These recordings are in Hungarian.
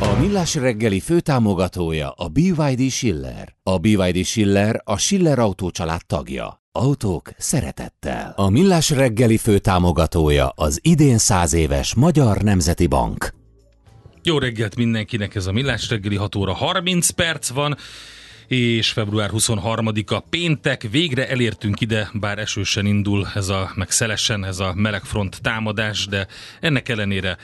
A Millás reggeli főtámogatója a BYD Schiller. A BYD Schiller a Schiller Autó család tagja. Autók szeretettel. A Millás reggeli főtámogatója az idén száz éves Magyar Nemzeti Bank. Jó reggelt mindenkinek, ez a Millás reggeli 6 óra 30 perc van, és február 23-a péntek, végre elértünk ide, bár esősen indul ez a, meg szelesen ez a melegfront támadás, de ennek ellenére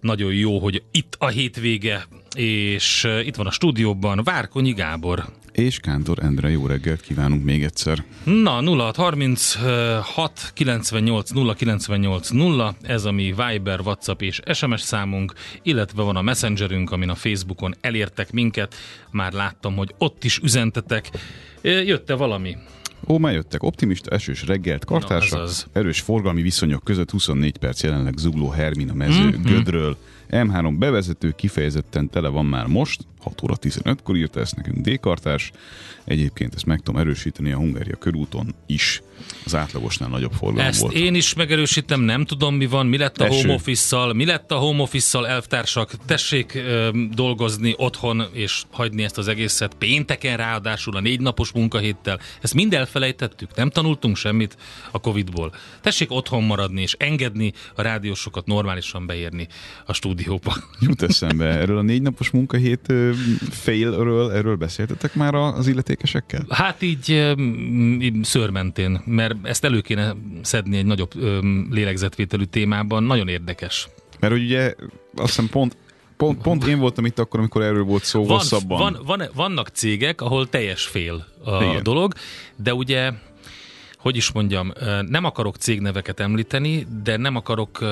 nagyon jó, hogy itt a hétvége, és uh, itt van a stúdióban Várkonyi Gábor. És Kántor Endre, jó reggelt kívánunk még egyszer. Na, 0636 98 098 0, ez a mi Viber, WhatsApp és SMS számunk, illetve van a Messengerünk, amin a Facebookon elértek minket, már láttam, hogy ott is üzentetek. Jötte valami? Ó, már jöttek. Optimista esős reggelt kartársak, azaz. erős forgalmi viszonyok között 24 perc jelenleg zugló Hermina mező Mhm. mm-hmm. Gödről. M3 bevezető kifejezetten tele van már most, 6 óra 15-kor írta ezt nekünk D-kartás. Egyébként ezt meg tudom erősíteni a Hungária körúton is. Az átlagosnál nagyobb forgalom Ezt volt. én is megerősítem, nem tudom mi van, mi lett a Eső. home office-szal, mi lett a home office-szal, elvtársak, tessék ö, dolgozni otthon és hagyni ezt az egészet pénteken ráadásul a négy napos munkahéttel. Ezt mind elfelejtettük, nem tanultunk semmit a Covid-ból. Tessék otthon maradni és engedni a rádiósokat normálisan beérni a stúdióba. Jut eszembe, erről a négy napos munkahét ö, failről, erről beszéltetek már az illetékesekkel? Hát így így szőrmentén, mert ezt elő kéne szedni egy nagyobb lélegzetvételű témában, nagyon érdekes. Mert ugye azt hiszem pont, pont, pont én voltam itt akkor, amikor erről volt szó Van, hosszabban. van, van, vannak cégek, ahol teljes fél a Igen. dolog, de ugye hogy is mondjam, nem akarok cégneveket említeni, de nem akarok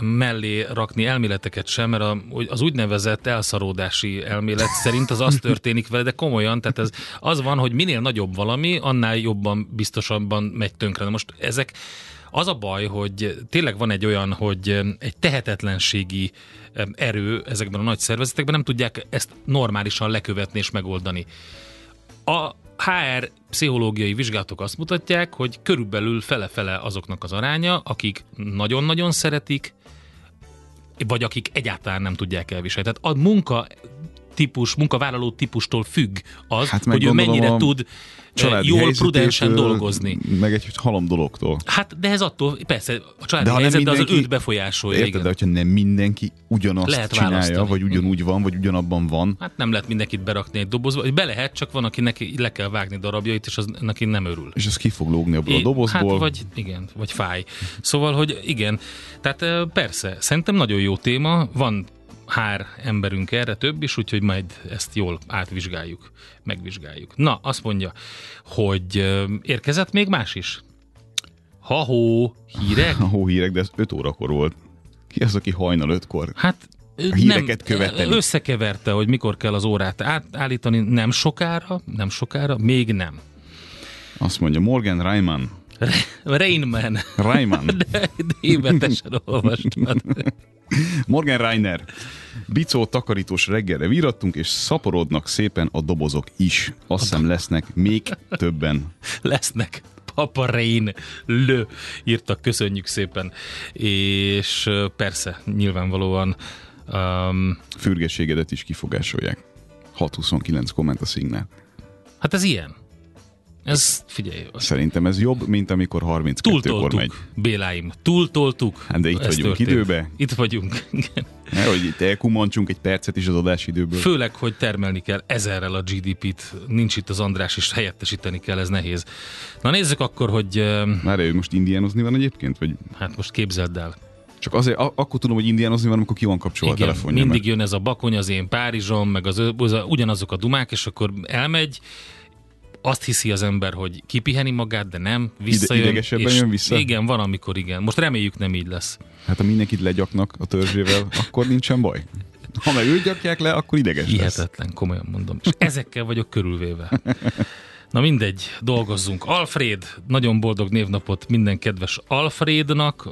mellé rakni elméleteket sem, mert az úgynevezett elszaródási elmélet szerint az az történik vele, de komolyan, tehát ez az van, hogy minél nagyobb valami, annál jobban, biztosabban megy tönkre. Na most ezek az a baj, hogy tényleg van egy olyan, hogy egy tehetetlenségi erő ezekben a nagy szervezetekben nem tudják ezt normálisan lekövetni és megoldani. A HR pszichológiai vizsgálatok azt mutatják, hogy körülbelül fele-fele azoknak az aránya, akik nagyon-nagyon szeretik, vagy akik egyáltalán nem tudják elviselni. Tehát a munka típus, munkavállaló típustól függ az, Hát hogy ő mennyire a tud eh, Családi jól, prudensen dolgozni. Meg egy halom dologtól. Hát, de ez attól, persze, a családi De helyzet, de az mindenki- őt befolyásolja. Érted, igen. de hogyha nem mindenki ugyanazt Lehet csinálja, választani. vagy ugyanúgy van, vagy ugyanabban van, Hát nem lehet mindenkit berakni egy dobozba, vagy be lehet, csak van, akinek le kell vágni darabjait, és az neki nem örül. és ez ki fog lógni abból a É, dobozból. Hát vagy igen, vagy fáj. Szóval, hogy igen, tehát ö, persze, szerintem nagyon jó téma, van hár emberünk erre, több is, úgyhogy majd ezt jól átvizsgáljuk, megvizsgáljuk. Na, azt mondja, hogy érkezett még más is? Ha-hó, hírek? A hóhírek, de ez 5 órakor volt. Ki az, aki hajnal 5-kor? Hát A híreket követeli. Összekeverte, hogy mikor kell az órát átállítani, nem sokára, nem sokára, még nem. Azt mondja Morgan Ryman, Rain Man. Rayman. De, de évetesen olvastad. Morgan Reiner. Bicó takarítós reggelre virattunk, és szaporodnak szépen a dobozok is. Azt hiszem lesznek még többen. Lesznek. Papa Rain, lő, írtak, köszönjük szépen. És persze, nyilvánvalóan um, Fürgességedet is kifogásolják. 629 komment a szignál. hát ez ilyen. Ez, figyelj, Szerintem ez jobb, mint amikor 32-kor megy. Béláim, túltoltuk. Hát de itt vagyunk történt. időbe. Itt vagyunk. igen. Ne, hogy itt elkumancsunk egy percet is az adásidőből. Főleg, hogy termelni kell ezerrel a GDP-t. Nincs itt az András, és helyettesíteni kell, ez nehéz. Na nézzük akkor, hogy Már ő most indiánozni van egyébként? Vagy hát most képzeld el. csak azért, a- akkor tudom, hogy indiánozni van, amikor ki van kapcsolva a Igen, telefonja. mindig mert- jön ez a bakony, az én Párizsom, meg az, az ugyanazok a dumák, és akkor elmegy, azt hiszi az ember, hogy kipiheni magát, de nem, visszajön. idegesebben és jön vissza? Igen, van, amikor igen. Most reméljük nem így lesz. Hát ha mindenkit legyaknak a törzsével, akkor nincsen baj. Ha meg őt gyakják le, akkor ideges lesz. Hihetetlen, komolyan mondom. És ezekkel vagyok körülvéve. Na mindegy, dolgozzunk. Alfred, nagyon boldog névnapot minden kedves Alfrednak,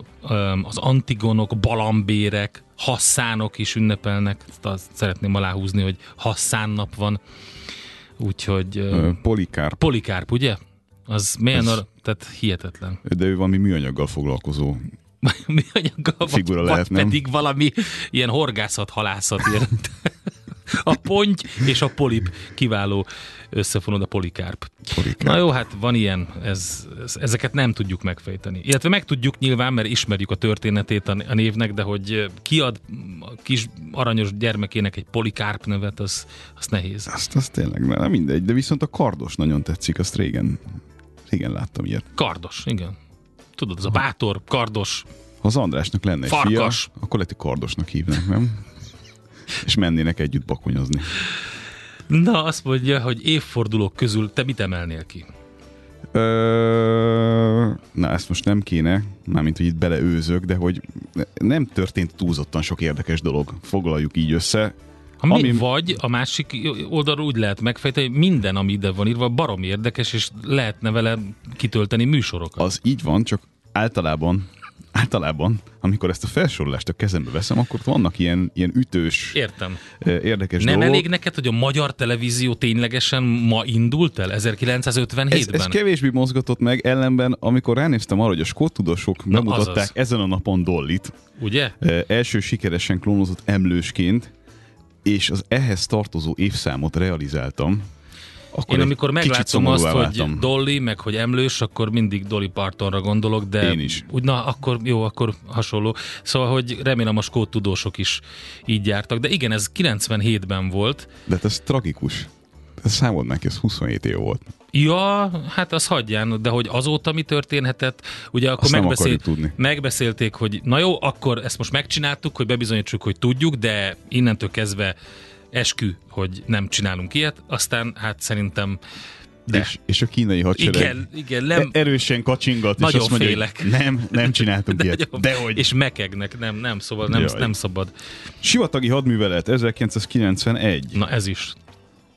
az Antigonok, Balambérek, Hasszánok is ünnepelnek. Azt szeretném aláhúzni, hogy Hasszán nap van. Úgyhogy Ö, Polikárp, Polikárp, ugye? Az milyen, Ez- ar- tehát hihetetlen. de ő valami műanyaggal foglalkozó. Mi anyaggal, vagy, Figura vagy lehet, nem? pedig valami ilyen horgászat, halászat ilyen. A ponty és a polip kiváló összefonod a polikárp. Polikárp. Na jó, hát van ilyen, ez, ez, ezeket nem tudjuk megfejteni. Illetve meg tudjuk nyilván, mert ismerjük a történetét a, a névnek, de hogy kiad a kis aranyos gyermekének egy polikárp nevet, az, az nehéz. Azt, azt tényleg, nem mindegy, de viszont a kardos nagyon tetszik, azt régen, régen láttam ilyet. Kardos, igen. Tudod, az a bátor, kardos, Ha az Andrásnak lenne egy Farkas. fia, akkor hogy kardosnak hívnák, nem? És mennének együtt bakonyozni. Na, azt mondja, hogy évfordulók közül te mit emelnél ki? Ö, na, ezt most nem kéne, mármint, hogy itt beleőzök, de hogy nem történt túlzottan sok érdekes dolog. Foglaljuk így össze. Ha mi, Ami- Vagy a másik oldalról úgy lehet megfejteni, hogy minden, ami ide van írva, barom érdekes, és lehetne vele kitölteni műsorokat. Az így van, csak általában általában, amikor ezt a felsorolást a kezembe veszem, akkor vannak ilyen, ilyen ütős, Értem. ö, érdekes Nem dolgok. elég neked, hogy a magyar televízió ténylegesen ma indult el, 1957-ben? Ez, ez kevésbé mozgatott meg, ellenben, amikor ránéztem arra, hogy a skót tudósok Na, bemutatták azaz. ezen a napon Dollit, Ugye? ö, első sikeresen klónozott emlősként, és az ehhez tartozó évszámot realizáltam, akkor Én amikor meglátom azt, szomorúvá hogy váltam. Dolly, meg hogy emlős, akkor mindig Dolly Partonra gondolok, de Én is. úgy, na, akkor jó, akkor hasonló. Szóval, hogy remélem a skót tudósok is így jártak. De igen, ez 97-ben volt. De hát ez tragikus. Ez számold meg, ez 27 év volt. Ja, hát az hagyján, de hogy azóta mi történhetett, ugye akkor megbeszél, tudni. megbeszélték, hogy na jó, akkor ezt most megcsináltuk, hogy bebizonyítsuk, hogy tudjuk, de innentől kezdve eskü, hogy nem csinálunk ilyet, aztán hát szerintem de. És, és a kínai hadsereg Igen, igen, nem, e- erősen kacsingat, és Nagyon azt mondja, félek. hogy nem, nem csináltunk ilyet. Nagyon- Dehogy. És mekegnek, nem, nem, szóval nem, Jaj. nem szabad. Sivatagi hadművelet 1991. Na ez is.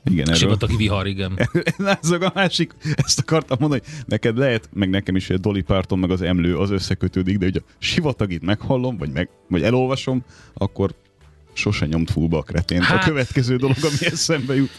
Igen, erről. Sivatagi vihar, igen. Lázzak a másik, ezt akartam mondani, hogy neked lehet, meg nekem is, hogy a Dolly Parton, meg az emlő az összekötődik, de hogy a sivatagit meghallom, vagy, meg, vagy elolvasom, akkor sose nyomt fullba a kretén. Hát... A következő dolog, ami eszembe jut.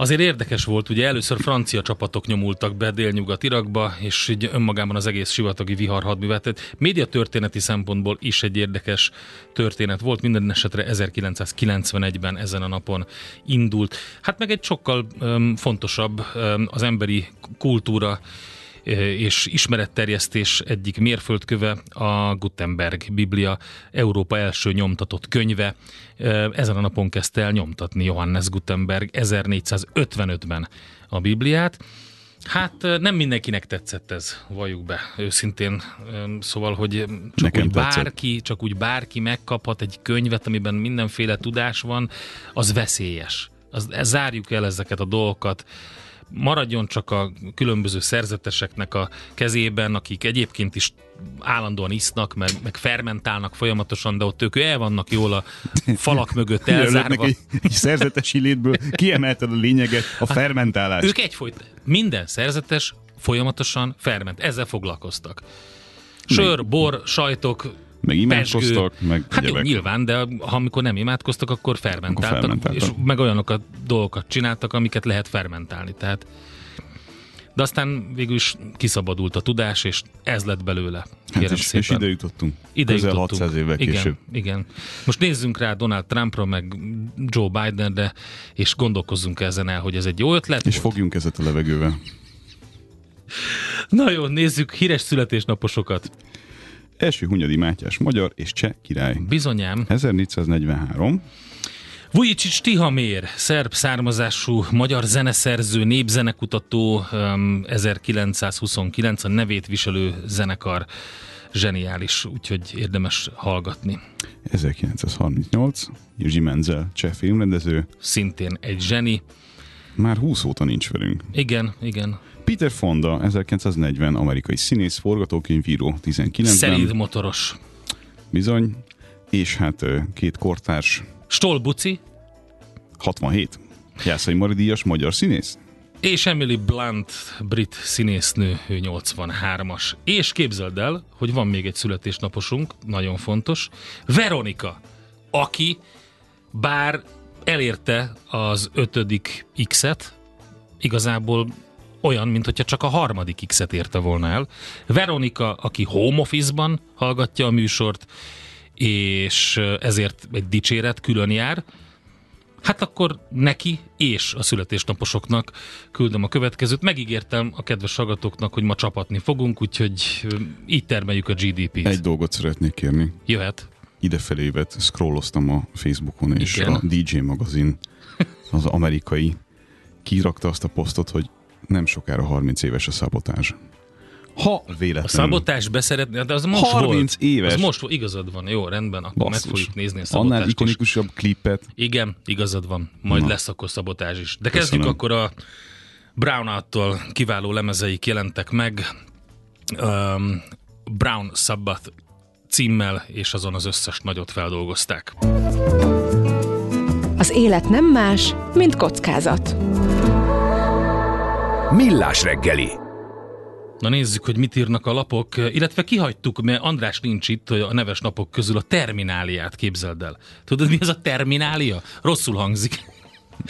Azért érdekes volt, ugye először francia csapatok nyomultak be délnyugat Irakba, és így önmagában az egész sivatagi vihar hadművelet. Tehát médiatörténeti szempontból is egy érdekes történet volt. Minden esetre 1991-ben ezen a napon indult. Hát meg egy sokkal öm, fontosabb öm, az emberi kultúra és ismeretterjesztés egyik mérföldköve a Gutenberg Biblia Európa első nyomtatott könyve. Ö, Ezen a napon kezdte el nyomtatni Johannes Gutenberg 1455-ben a Bibliát. Hát ö, nem mindenkinek tetszett ez, valljuk be, őszintén. Szóval, hogy csak Nekem úgy tetszett. bárki, csak úgy bárki megkaphat egy könyvet, amiben mindenféle tudás van, az veszélyes. Az, zárjuk el ezeket a dolgokat maradjon csak a különböző szerzeteseknek a kezében, akik egyébként is állandóan isznak, meg, meg fermentálnak folyamatosan, de ott ők el vannak jól a falak mögött elzárva. egy, egy szerzetesi létből kiemelted a lényeget, a fermentálást. Ők egyfolyt, minden szerzetes folyamatosan ferment. Ezzel foglalkoztak. Sör, bor, sajtok, Meg imádkoztak, meg Hát jó, egyebek. nyilván, de ha amikor nem imádkoztak, akkor fermentáltak, Akkor fermentáltak. és meg olyanokat dolgokat csináltak, amiket lehet fermentálni. Tehát de aztán végül is kiszabadult a tudás, és ez lett belőle. Hát és, szépen. és ide jutottunk. Ide Közel jutottunk. 600 évvel igen, később. Igen. Most nézzünk rá Donald Trumpra, meg Joe Bidenre, és gondolkozzunk ezen el, hogy ez egy jó ötlet És volt. fogjunk ezet a levegővel. Na jó, nézzük híres születésnaposokat. Első Hunyadi Mátyás magyar és cseh király. Bizonyám. 1443. Vujicic Tihamér, szerb származású magyar zeneszerző, népzenekutató, um, 1929 a nevét viselő zenekar zseniális, úgyhogy érdemes hallgatni. 1938. Jiří Menzel, cseh filmrendező. Szintén egy zseni. Már 20 óta nincs velünk. Igen, igen. Peter Fonda, 1940, amerikai színész, forgatókönyvíró, 19-ben. Szelíd motoros. Bizony. És hát két kortárs, Stolbuci 67. Jászai Mari díjas magyar színész. és Emily Blunt, brit színésznő, ő 83-as. És képzeld el, hogy van még egy születésnaposunk, nagyon fontos, Veronika, aki bár elérte az ötödik X-et, igazából olyan, mint hogyha csak a harmadik X-et érte volna el. Veronika, aki home office-ban hallgatja a műsort, és ezért egy dicséret külön jár, Hát akkor neki és a születésnaposoknak küldöm a következőt. Megígértem a kedves hallgatóknak, hogy ma csapatni fogunk, úgyhogy így termeljük a GDP-t. Egy dolgot szeretnék kérni. Jöhet. Idefelévet scrolloztam a Facebookon, és Igen. a DJ magazin, az amerikai, kirakta azt a posztot, hogy nem sokára 30 éves a szabotás. Ha A véletlenül... szabotás beszeretni, de az most 30 volt. éves. Az most volt, igazad van. Jó, rendben, akkor meg Basszus. fogjuk nézni a Annál szabotást is. ikonikusabb klippet Igen, igazad van. Majd Na. lesz akkor szabotás is. De Köszönöm. kezdjük akkor a Brown-tól kiváló lemezeik jelentek meg. Um, Brown Sabbath címmel, és azon az összes nagyot feldolgozták. Az élet nem más, mint kockázat. Millás reggeli. Na nézzük, hogy mit írnak a lapok, illetve kihagytuk, mert András nincs itt hogy a neves napok közül a termináliát, képzeld el. Tudod, mi az a terminália? Rosszul hangzik.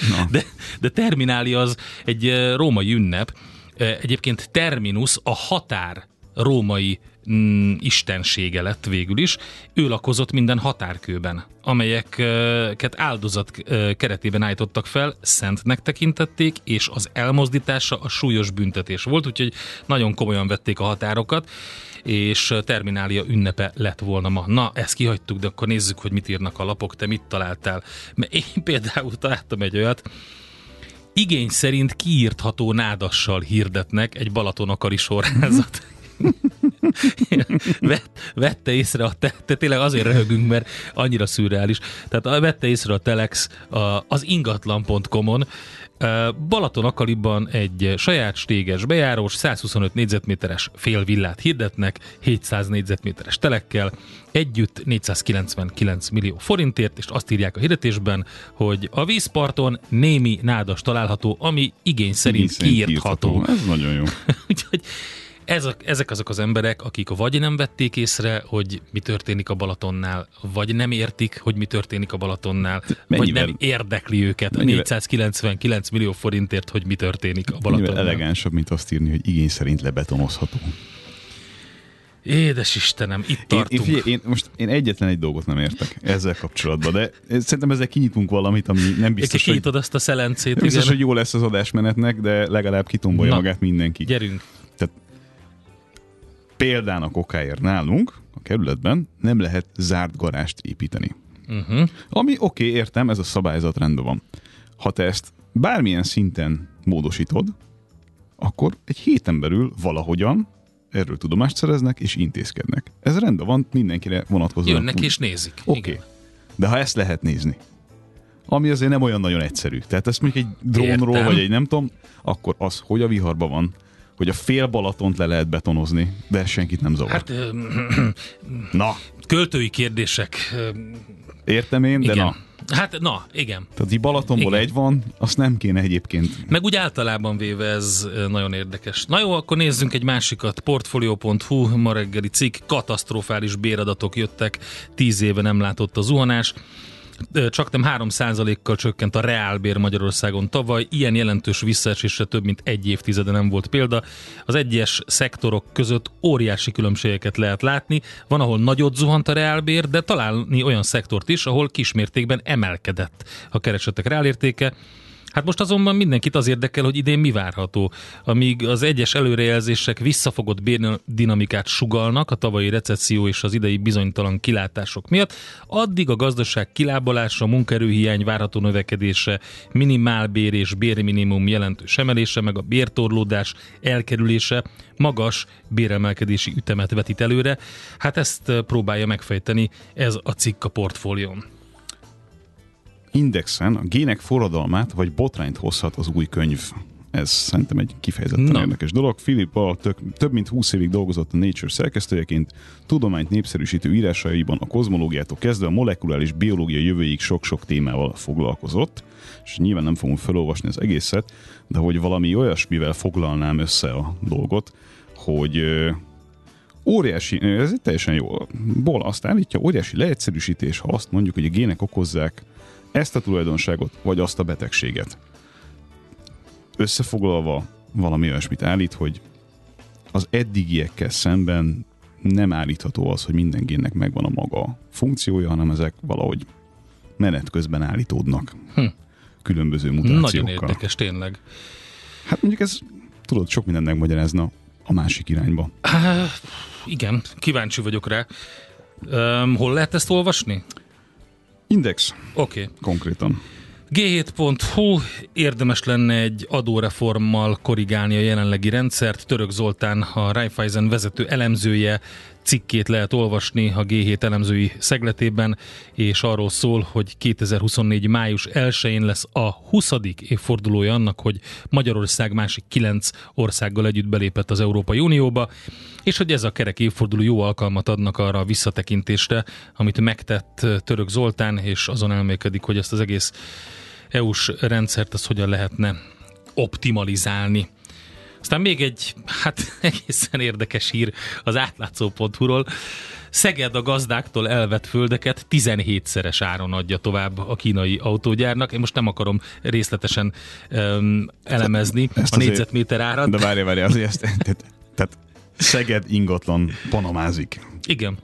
Na. De, de terminália az egy eh, római ünnep. Eh, Egyébként terminus a határ római mm, istensége lett végül is. Ő lakozott minden határkőben, amelyeket áldozat keretében állítottak fel, szentnek tekintették, és az elmozdítása a súlyos büntetés volt, úgyhogy nagyon komolyan vették a határokat, és terminália ünnepe lett volna ma. Na, ezt kihagytuk, de akkor nézzük, hogy mit írnak a lapok, te mit találtál. Mert én például találtam egy olyat, igény szerint kiírtható nádassal hirdetnek egy Balatonakari sorházat. Vett, vette észre a te, te tényleg azért röhögünk, mert annyira szürreális. Tehát vette észre a Telex a, az ingatlan.com-on Ö, Balatonakaliban egy saját stéges bejárós 125 négyzetméteres félvillát hirdetnek 700 négyzetméteres telekkel, együtt 499 millió forintért, és azt írják a hirdetésben, hogy a vízparton némi nádas található, ami igény szerint Szerint kiírtható. Ez nagyon jó. Úgyhogy ez a, ezek azok az emberek, akik vagy nem vették észre, hogy mi történik a Balatonnál, vagy nem értik, hogy mi történik a Balatonnál, vagy Mennyivel- nem érdekli őket a mennyivel- 499 millió forintért, hogy mi történik a Balatonnál. elegánsabb, mint azt írni, hogy igény szerint lebetonozható. Édes Istenem, itt Én, én, tartunk. figyelj, én, most én egyetlen egy dolgot nem értek ezzel kapcsolatban, de szerintem ezzel kinyitunk valamit, ami nem Biztos, biztos, hogy, azt a szelencét, nem biztos, igen. hogy jó lesz az adásmenetnek, de legalább kitombolja Na. magát mindenki. Gyerünk. Példának okáért nálunk, a kerületben nem lehet zárt garást építeni. Uh-huh. Ami oké, okay, értem, ez a szabályzat rendben van. Ha te ezt bármilyen szinten módosítod, akkor egy héten belül valahogyan erről tudomást szereznek és intézkednek. Ez rendben van, mindenkire vonatkozóan. Jönnek úgy- és nézik. Oké. Igen. Okay. De ha ezt lehet nézni, ami azért nem olyan nagyon egyszerű. Tehát ezt mondjuk egy drónról, Értem. vagy egy nem tudom, akkor az, hogy a viharban van, hogy a fél Balatont le lehet betonozni, de senkit nem zavar. Hát, ö, na, költői kérdések. értem én, de Igen. na. Hát, na, igen. Tehát így Balatonból Igen. egy van, azt nem kéne egyébként. Meg úgy általában véve ez nagyon érdekes. Na jó, akkor nézzünk egy másikat. Portfolio.hu, ma reggeli cikk, katasztrofális béradatok jöttek, tíz éve nem látott a zuhanás. Csak nem 3%-kal csökkent a reálbér Magyarországon tavaly. Ilyen jelentős visszaesésre több mint egy évtizede nem volt példa. Az egyes szektorok között óriási különbségeket lehet látni. Van, ahol nagyot zuhant a reálbér, de találni olyan szektort is, ahol kismértékben emelkedett a keresetek reálértéke. Hát most azonban mindenkit az érdekel, hogy idén mi várható. Amíg az egyes előrejelzések visszafogott bérnadinamikát sugalnak a tavalyi recesszió és az idei bizonytalan kilátások miatt, addig a gazdaság kilábalása, munkaerőhiány várható növekedése, minimálbér és bérminimum jelentős emelése, meg a bértorlódás elkerülése magas béremelkedési ütemet vetít előre. Hát ezt eh, próbálja megfejteni ez a cikk a portfólión. Indexen a gének forradalmát vagy botrányt hozhat az új könyv. Ez szerintem egy kifejezetten Na. Érdekes dolog. Philip Ball tök, több mint 20 évig dolgozott a Nature szerkesztőjeként, tudományt népszerűsítő írásaiban a kozmológiától kezdve a molekuláris biológia jövőig sok-sok témával foglalkozott, és nyilván nem fogunk felolvasni az egészet, de hogy valami olyasmivel foglalnám össze a dolgot, hogy óriási, ez egy teljesen jó. Ból azt állítja, óriási leegyszerűsítés, ha azt mondjuk, hogy a gének okozzák ezt a tulajdonságot, vagy azt a betegséget. Összefoglalva valami olyasmit állít, hogy az eddigiekkel szemben nem állítható az, hogy minden génnek megvan a maga funkciója, hanem ezek valahogy menet közben állítódnak. Hm. Különböző Nagyon mutációkkal. érdekes, tényleg. Hát mondjuk ez, tudod, sok mindent megmagyarázna a másik irányba. Há, igen, kíváncsi vagyok rá. Um, hol lehet ezt olvasni? Index Oké. Okay. konkrétan. G7.hu érdemes lenne egy adóreformmal korrigálni a jelenlegi rendszert. Török Zoltán, a Raiffeisen vezető elemzője cikkét lehet olvasni a G7 elemzői szegletében, és arról szól, hogy 2024. május 1-én lesz a 20. évfordulója annak, hogy Magyarország másik 9 országgal együtt belépett az Európai Unióba, és hogy ez a kerek évforduló jó alkalmat adnak arra a visszatekintésre, amit megtett Török Zoltán, és azon elmélkedik, hogy ezt az egész EU-s rendszert azt hogyan lehetne optimalizálni. Aztán még egy, hát egészen érdekes hír az átlátszó.hu-ról. Szeged a gazdáktól elvett földeket 17-szeres áron adja tovább a kínai autógyárnak. Én most nem akarom részletesen um, elemezni Ezt a négyzetméter árat. De várj, várj, azért ezt, tehát, Szeged ingatlan panamázik. Igen.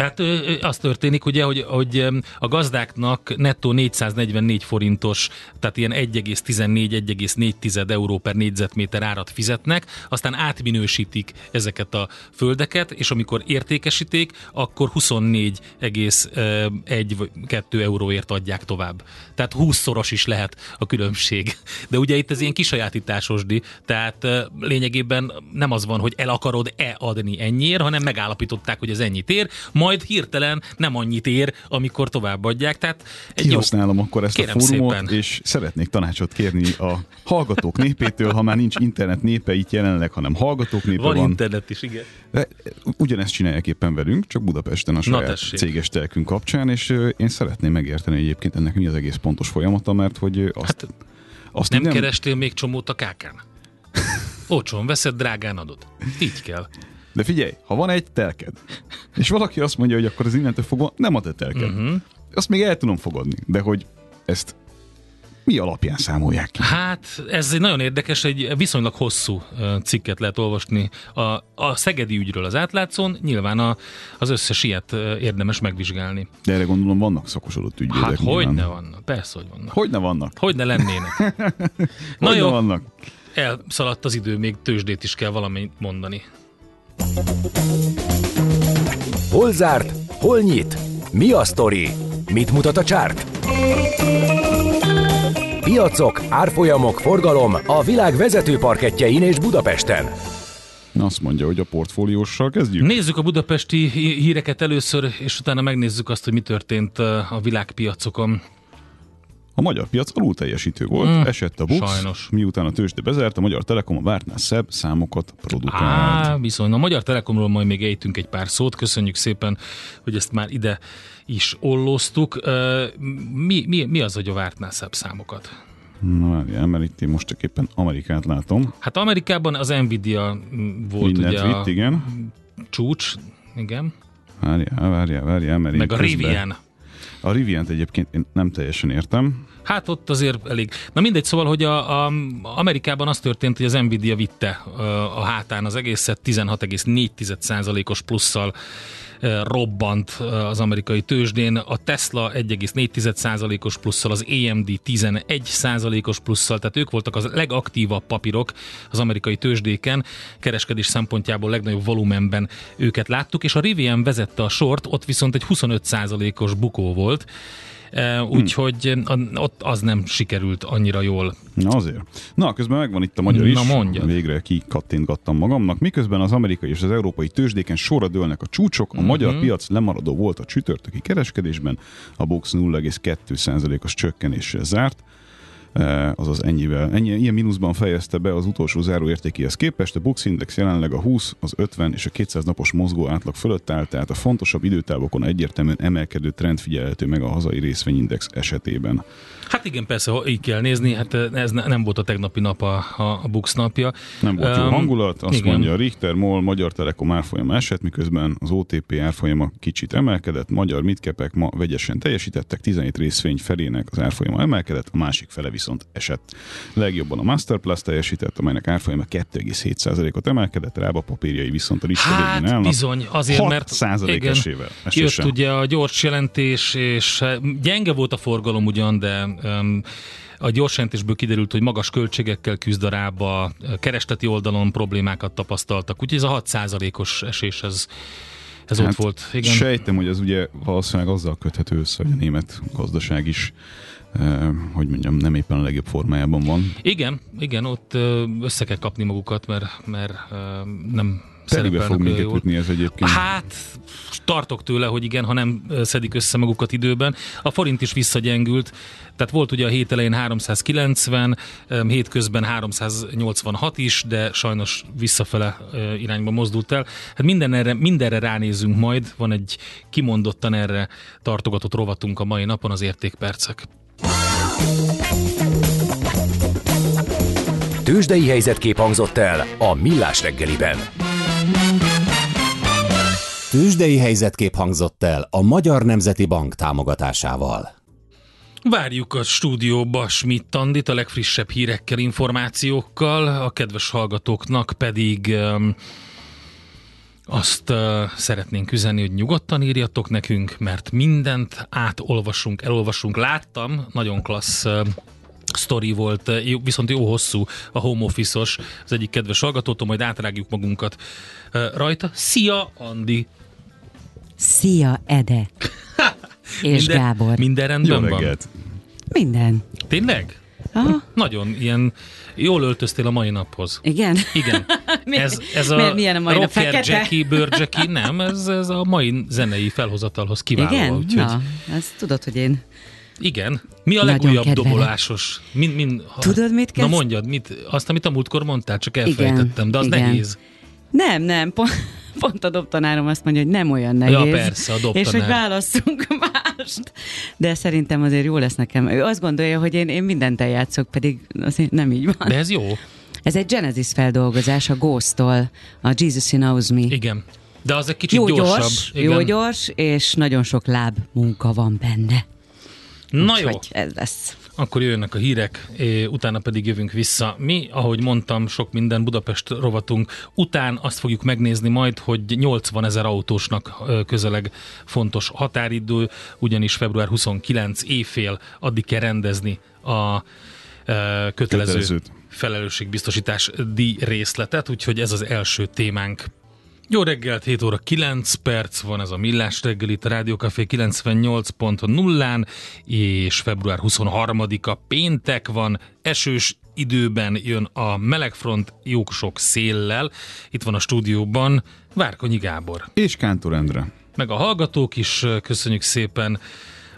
Tehát az történik ugye, hogy, hogy a gazdáknak nettó 444 forintos, tehát ilyen 1,14-1,4 euró per négyzetméter árat fizetnek, aztán átminősítik ezeket a földeket, és amikor értékesítik, akkor 24,1 vagy 2 euróért adják tovább. Tehát 20-szoros is lehet a különbség. De ugye itt ez ilyen kisajátításos di, tehát lényegében nem az van, hogy el akarod-e adni ennyiért, hanem megállapították, hogy ez ennyit ér, majd hirtelen nem annyit ér, amikor továbbadják. Tehát egy jó, Kihasználom akkor ezt Kérem a fórumot, szépen. és szeretnék tanácsot kérni a hallgatók népétől, ha már nincs internet népe itt jelenleg, hanem hallgatók népe van, van. internet is, igen. De ugyanezt csinálják éppen velünk, csak Budapesten a saját céges telkünk kapcsán, és én szeretném megérteni egyébként ennek mi az egész pontos folyamata, mert hogy azt, Hát azt nem, nem kerestél még csomót a kákán? Olcsón veszed, drágán adod. Így kell. De figyelj, ha van egy telked, és valaki azt mondja, hogy akkor az innentől fogva nem a te telked, uh-huh. azt még el tudom fogadni, de hogy ezt mi alapján számolják ki? Hát ez egy nagyon érdekes, egy viszonylag hosszú cikket lehet olvasni a, a szegedi ügyről az átlátszón, nyilván a, az összes ilyet érdemes megvizsgálni. De erre gondolom vannak szakosodott ügyvédek. Hát hogy ne vannak, persze, hogy vannak. Hogy ne vannak? Hogy ne lennének. Na hogy jó, ne vannak? elszaladt az idő, még tőzsdét is kell valamit mondani. Hol zárt? Hol nyit? Mi a sztori? Mit mutat a csárt? Piacok, árfolyamok, forgalom a világ vezető parketjein és Budapesten. Azt mondja, hogy a portfólióssal kezdjük. Nézzük a budapesti hí- híreket először, és utána megnézzük azt, hogy mi történt ö, a világpiacokon. A magyar piac alul teljesítő volt, Mm, esett a BUX, sajnos. miután a tőzsde bezárt, a Magyar Telekom a vártnál szebb számokat produkált. Á, viszont a Magyar Telekomról majd még ejtünk egy pár szót. Köszönjük szépen, hogy ezt már ide is olloztuk. Mi, mi, mi az, hogy a vártnál szebb számokat? Na várjál, mert itt én most éppen Amerikát látom. Hát Amerikában az Nvidia volt Mindent ugye vitt, a igen. csúcs, igen, Várjál, várjál, várjál, mert meg a közben- Rivian. A Rivian-t egyébként én nem teljesen értem. Hát ott azért elég. Na mindegy, szóval, hogy a, a Amerikában az történt, hogy az Nvidia vitte a hátán az egészet 16,4%-os plusszal robbant az amerikai tőzsdén, a Tesla 1,4%-os plusszal, az AMD 11%-os plusszal, tehát ők voltak az legaktívabb papírok az amerikai tőzsdéken, kereskedés szempontjából legnagyobb volumenben őket láttuk, és a Rivian vezette a sort, ott viszont egy 25%-os bukó volt, Úgyhogy a- ott az nem sikerült annyira jól. Na azért. Na, közben megvan itt a magyar Na, is. mondjad. Végre kikattintgattam magamnak. Miközben az amerikai és az európai tőzsdéken sorra dőlnek a csúcsok, a magyar Mhm. piac lemaradó volt a csütörtöki kereskedésben, a box 0,2%-os csökkenéssel zárt. Eh, azaz ennyivel. Ennyi, ilyen mínuszban fejezte be az utolsó záróértékéhez képest. A Bux Index jelenleg a 20, az 50 és a 200 napos mozgó átlag fölött áll, tehát a fontosabb időtávokon egyértelműen emelkedő trend figyelhető meg a hazai részvényindex esetében. Hát igen, persze, ha így kell nézni, hát ez ne- nem volt a tegnapi nap a, a, a Bux napja. Nem volt jó Öm, hangulat, azt igen. mondja Richter, MOL, Magyar Telekom árfolyama esett, miközben az OTP árfolyama kicsit emelkedett, magyar mitkepek ma vegyesen teljesítettek, 17 részvény felének az árfolyama emelkedett, a másik fele viszont esett. Legjobban a Masterplus teljesített, amelynek árfolyama 2,7%-ot emelkedett, rába papírjai viszont a lista végén Hát állnak. bizony, azért, 6 mert százalékesével jött ugye a gyors jelentés, és eh, gyenge volt a forgalom ugyan, de um, a gyors jelentésből kiderült, hogy magas költségekkel küzd a rába, keresteti oldalon problémákat tapasztaltak, úgyhogy ez a 6%-os esés, ez, ez ott volt. Igen. Sejtem, hogy az ugye valószínűleg azzal köthető össze, hogy a német gazdaság is hogy mondjam, nem éppen a legjobb formájában van. Igen, igen, ott össze kell kapni magukat, mert, mert nem Telibe fog minket jól. ütni ez egyébként. Hát, tartok tőle, hogy igen, ha nem szedik össze magukat időben. A forint is visszagyengült, tehát volt ugye a hét elején 390, ö, hétközben 386 is, de sajnos visszafele irányba mozdult el. Hát mindenre, mindenre ránézünk majd, van egy kimondottan erre tartogatott rovatunk a mai napon, az értékpercek. Tőzsdei helyzetkép hangzott el a Millás reggeliben. Tőzsdei helyzetkép hangzott el a Magyar Nemzeti Bank támogatásával. Várjuk a stúdióba Schmidt Andit a legfrissebb hírekkel, információkkal, a kedves hallgatóknak pedig um, azt uh, szeretnénk üzenni, hogy nyugodtan írjatok nekünk, mert mindent átolvasunk, elolvasunk. Láttam, nagyon klassz uh, sztori volt, jó- viszont jó hosszú a home office-os, az egyik kedves hallgatótól, majd átrágjuk magunkat uh, rajta. Szia, Andi! Szia, Ede! És Minden- Gábor. Minden Jó rendben van? reggelt! Minden. Tényleg? Aha, Nagyon ilyen, jól öltöztél a mai naphoz. igen. Igen. Ez, ez a miért milyen a mai nap? Fekete? Jackie, nem, ez, ez a mai zenei felhozatalhoz kiváló. Igen? Úgyhogy, Na, ezt tudod, hogy én... igen. Mi a Nagyon legújabb kedvelem. dobolásos? Min, min, ha, Tudod, mit Na kezd? mondjad, mit, azt, amit a múltkor mondtál, csak elfelejtettem, de az igen. nehéz. Nem, nem, pont, pont a dobtanárom azt mondja, hogy nem olyan nehéz. Ja, persze, a dobtanár. És hogy válasszunk mást. De szerintem azért jó lesz nekem. Ő azt gondolja, hogy én, én mindent eljátszok, pedig azért nem így van. De ez jó. Ez egy Genesis feldolgozás a Ghost-tól, a Jesus He Knows Me. Igen. De az egy kicsit Jó gyorsabb. gyors, Igen. jó gyors, és nagyon sok láb munka van benne. Na jó. Úgyhogy ez lesz. Akkor jönnek a hírek, utána pedig jövünk vissza. Mi, ahogy mondtam, sok minden Budapest rovatunk. Után azt fogjuk megnézni majd, hogy 80 ezer autósnak közeleg fontos határidő, ugyanis február 29 éjfél addig kell rendezni a kötelező Kötelezőt. felelősségbiztosítás díj részletet, úgyhogy ez az első témánk. Jó reggelt, 7 óra 9 perc van ez a Millás reggel itt a Rádiókafé 98.0-án, és február 23-a péntek van, esős időben jön a melegfront jók sok széllel. Itt van a stúdióban Várkonyi Gábor. És Kántor Endre. Meg a hallgatók is, köszönjük szépen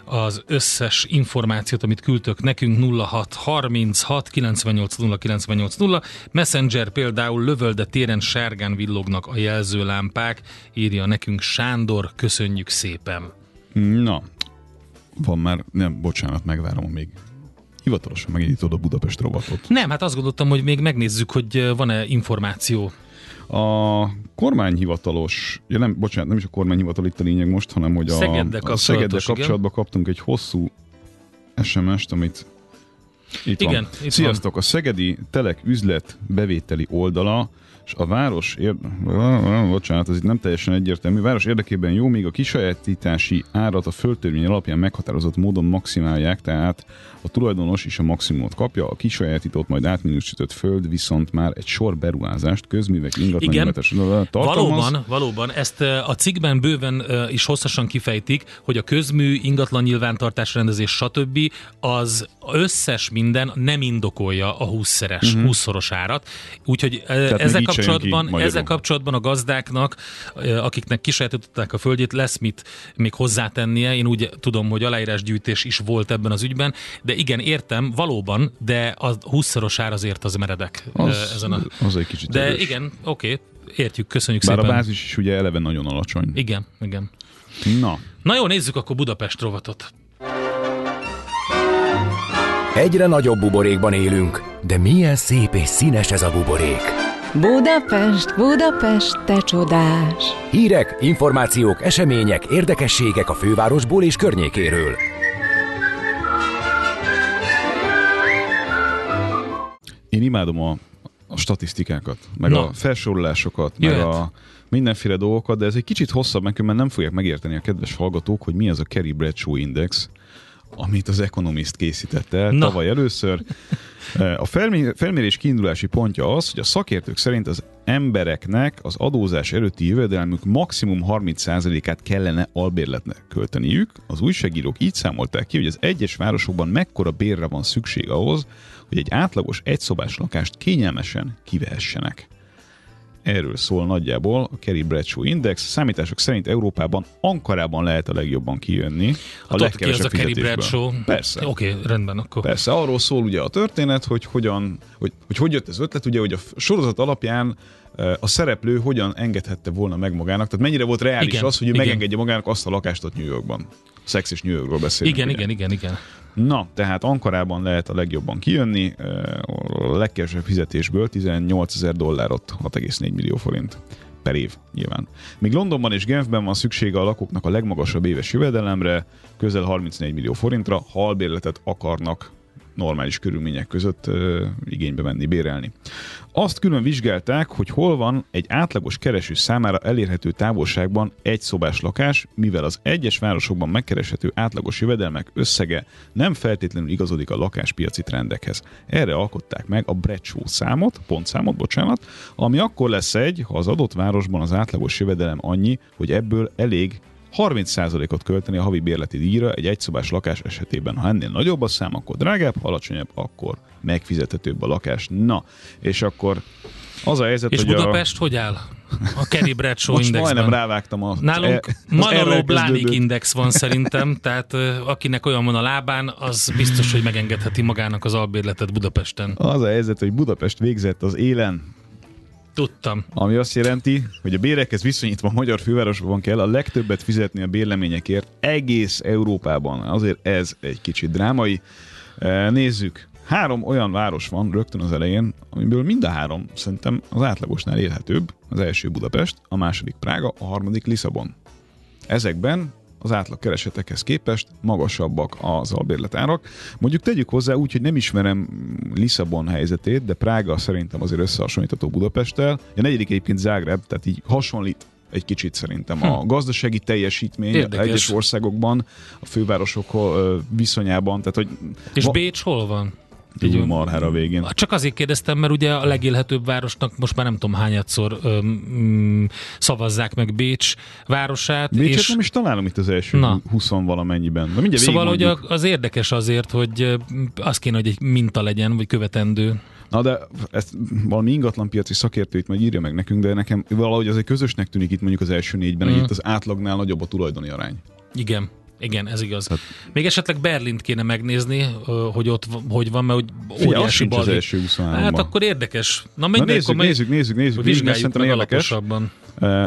az összes információt, amit küldtök nekünk 06 36 98 0 98 0. Messenger például lövölde téren sárgán villognak a jelzőlámpák, írja nekünk Sándor, köszönjük szépen. Na, van már, nem, bocsánat, megvárom még hivatalosan megindítod a Budapest robotot. Nem, hát azt gondoltam, hogy még megnézzük, hogy van-e információ. A kormányhivatalos, ja nem, bocsánat, nem is a kormányhivatal itt a lényeg most, hanem hogy a, Szegeddel a Szegeddel igen. kapcsolatban kaptunk egy hosszú SMS-t, amit itt Igen, van. itt Sziasztok, a Szegedi Telek üzlet bevételi oldala és a város, ér... bocsánat, ez itt nem teljesen egyértelmű, város érdekében jó, még a kisajátítási árat a földtörvény alapján meghatározott módon maximálják, tehát a tulajdonos is a maximumot kapja, a kisajátított, majd átminősített föld viszont már egy sor beruházást, közművek, ingatlan Igen. jövetes tartalmaz. Valóban, valóban. Ezt a cikkben bőven is hosszasan kifejtik, hogy a közmű, ingatlan nyilvántartás rendezés, stb. az összes minden nem indokolja a 20-szeres, uh-huh. 20-szoros árat. Úgyhogy ö, Mhm. még ki kapcsolatban, magyarul. ezzel kapcsolatban a gazdáknak, akiknek kisajátították a földjét, lesz mit még hozzátennie. Én úgy tudom, hogy aláírásgyűjtés is volt ebben az ügyben, de igen, értem, valóban, de a 20-szoros ár azért az meredek Az, ezen a... az egy kicsit De erős. igen, oké, értjük, köszönjük Bár szépen. a bázis is ugye eleve nagyon alacsony. Igen, igen. Na, Na jó, nézzük akkor Budapest rovatot. Egyre nagyobb buborékban élünk, de milyen szép és színes ez a buborék. Budapest, Budapest, te csodás! Hírek, információk, események, érdekességek a fővárosból és környékéről. én imádom a, a statisztikákat, meg Na. a felsorolásokat, Jöhet. meg a mindenféle dolgokat, de ez egy kicsit hosszabb, mert nem fogják megérteni a kedves hallgatók, hogy mi az a Kerry Bradshaw Index, amit az Economist készített el Na. tavaly először. A felmé- felmérés kiindulási pontja az, hogy a szakértők szerint az embereknek az adózás előtti jövedelmük maximum 30%-át kellene albérletnek költeniük. Az újságírók így számolták ki, hogy az egyes városokban mekkora bérre van szükség ahhoz, hogy egy átlagos egyszobás lakást kényelmesen kivehessenek. Erről szól nagyjából a Kerry Bradshaw Index. Számítások szerint Európában Ankarában lehet a legjobban kijönni. A Hát ott ki az legkevesebb a Kerry. Bradshaw. Persze. Oké, okay, rendben, akkor. Persze, arról szól ugye a történet, hogy hogyan, hogy, hogy, hogy jött ez ötlet, ugye, hogy a sorozat alapján a szereplő hogyan engedhette volna meg magának, tehát mennyire volt reális Igen, az, hogy ő igen. megengedje magának azt a lakást ott New Yorkban. Szex és New Yorkról beszélünk. Igen, ugye. igen, igen, igen. Na, tehát Ankarában lehet a legjobban kijönni, eh, a legkevesebb fizetésből 18 ezer dollárot, 6,4 millió forint per év nyilván. Míg Londonban és Genfben van szüksége a lakóknak a legmagasabb éves jövedelemre, közel 34 millió forintra, ha albérletet akarnak normális körülmények között ö, igénybe venni, bérelni. Azt külön vizsgálták, hogy hol van egy átlagos kereső számára elérhető távolságban egy szobás lakás, mivel az egyes városokban megkereshető átlagos jövedelmek összege nem feltétlenül igazodik a lakáspiaci trendekhez. Erre alkották meg a Bradshaw számot, pontszámot, bocsánat, ami akkor lesz egy, ha az adott városban az átlagos jövedelem annyi, hogy ebből elég 30%-ot költeni a havi bérleti díjra egy egyszobás lakás esetében. Ha ennél nagyobb a szám, akkor drágább, ha alacsonyabb, akkor megfizethetőbb a lakás. Na, és akkor az a helyzet, És hogy Budapest hogy áll? A Kerry Bradshaw a... most Indexben. majdnem rávágtam a... Nálunk az Manolo kezdődő- Index van szerintem, tehát akinek olyan van a lábán, az biztos, hogy megengedheti magának az albérletet Budapesten. Az a helyzet, hogy Budapest végzett az élen, Tudtam. ami azt jelenti, hogy a bérekhez viszonyítva a magyar fővárosban kell a legtöbbet fizetni a bérleményekért egész Európában. Azért ez egy kicsit drámai. E, Nézzük. Három olyan város van rögtön az elején, amiből mind a három szerintem az átlagosnál élhetőbb. Az első Budapest, a második Prága, a harmadik Lisszabon. Ezekben az átlag keresetekhez képest magasabbak az albérletárak. Mondjuk tegyük hozzá úgy, hogy nem ismerem Lisszabon helyzetét, de Prága szerintem azért összehasonlítható Budapesttel. A negyedik egyébként Zágráb, tehát így hasonlít egy kicsit szerintem a gazdasági teljesítmény Hm. Érdekes. egyes országokban, a fővárosok viszonyában, tehát hogy És va- Bécs hol van? Így marhára végén. Csak azért kérdeztem, mert ugye a legélhetőbb városnak most már nem tudom hányadszor öm, mm, szavazzák meg Bécs városát. Bécset és nem is találom itt az első Na. 20 valamennyiben. De mindjárt Szóval, hogy az érdekes azért, hogy az kéne, hogy egy minta legyen, vagy követendő. Na de ezt valami ingatlanpiaci szakértő itt majd írja meg nekünk, de nekem valahogy azért közösnek tűnik itt mondjuk az első négyben, Mhm. hogy itt az átlagnál nagyobb a tulajdoni arány. Igen. Igen, ez igaz. Még esetleg Berlint kéne megnézni, hogy ott hogy van, mert hogy óriási 23 Hát akkor érdekes. Na Na mindegy, nézzük, akkor nézzük, nézzük, nézzük, nézzük. Szerintem érdekes.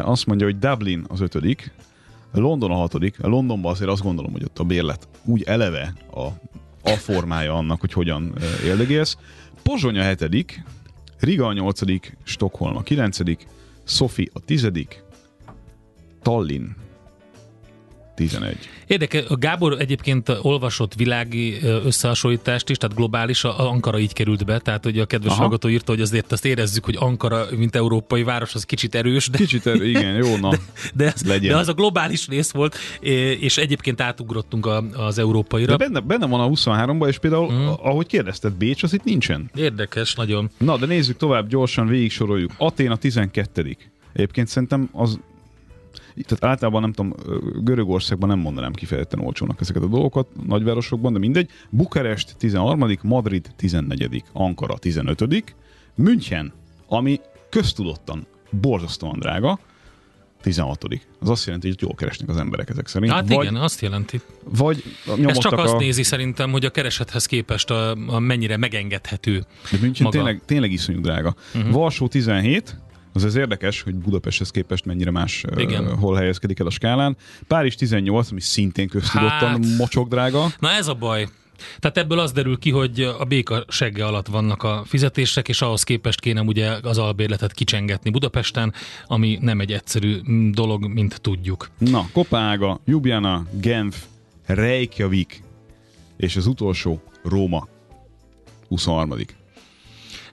Azt mondja, hogy Dublin az ötödik, London a hatodik. Londonban azért azt gondolom, hogy ott a bérlet úgy eleve a, a formája annak, hogy hogyan éldegélsz. Pozsony a hetedik, Riga a nyolcadik, Stockholm a kilencedik, Sofi a tizedik, Tallinn 11. Érdekel, a Gábor egyébként olvasott világi összehasonlítást is, tehát globális, a Ankara így került be, tehát hogy a kedves Aha. hallgató írta, hogy azért azt érezzük, hogy Ankara, mint európai város, az kicsit erős, de, Kicsit, er- igen, jó, na. de, az, legyen. de az a globális rész volt, és egyébként átugrottunk a, az európaira. De benne, benne van a 23-ban, és például, mm. ahogy kérdezted, Bécs, az itt nincsen. Érdekes, nagyon. Na, de nézzük tovább, gyorsan végig soroljuk. Atén a 12 Egyébként szerintem az tehát általában nem tudom, Görögországban nem mondanám kifejezetten olcsónak ezeket a dolgokat, nagyvárosokban, de mindegy. Bukarest 13 Madrid 14 Ankara 15 München, ami köztudottan borzasztóan drága, 16 Az azt jelenti, hogy jól keresnek az emberek ezek szerint. Hát vagy, igen, azt jelenti. vagy Ez csak azt a... nézi szerintem, hogy a keresethez képest a, a mennyire megengedhető. De München maga. tényleg, tényleg iszonyú drága. Uh-huh. Varsó 17, az ez érdekes, hogy Budapesthez képest mennyire más Igen. uh, hol helyezkedik el a skálán. Párizs 18, ami szintén köztudottan Hát. mocsok drága. Na ez a baj. Tehát ebből az derül ki, hogy a béka segge alatt vannak a fizetések, és ahhoz képest kéne ugye az albérletet kicsengetni Budapesten, ami nem egy egyszerű dolog, mint tudjuk. Na, Kopenhága, Ljubljana, Genf, Reykjavik, és az utolsó Róma 23.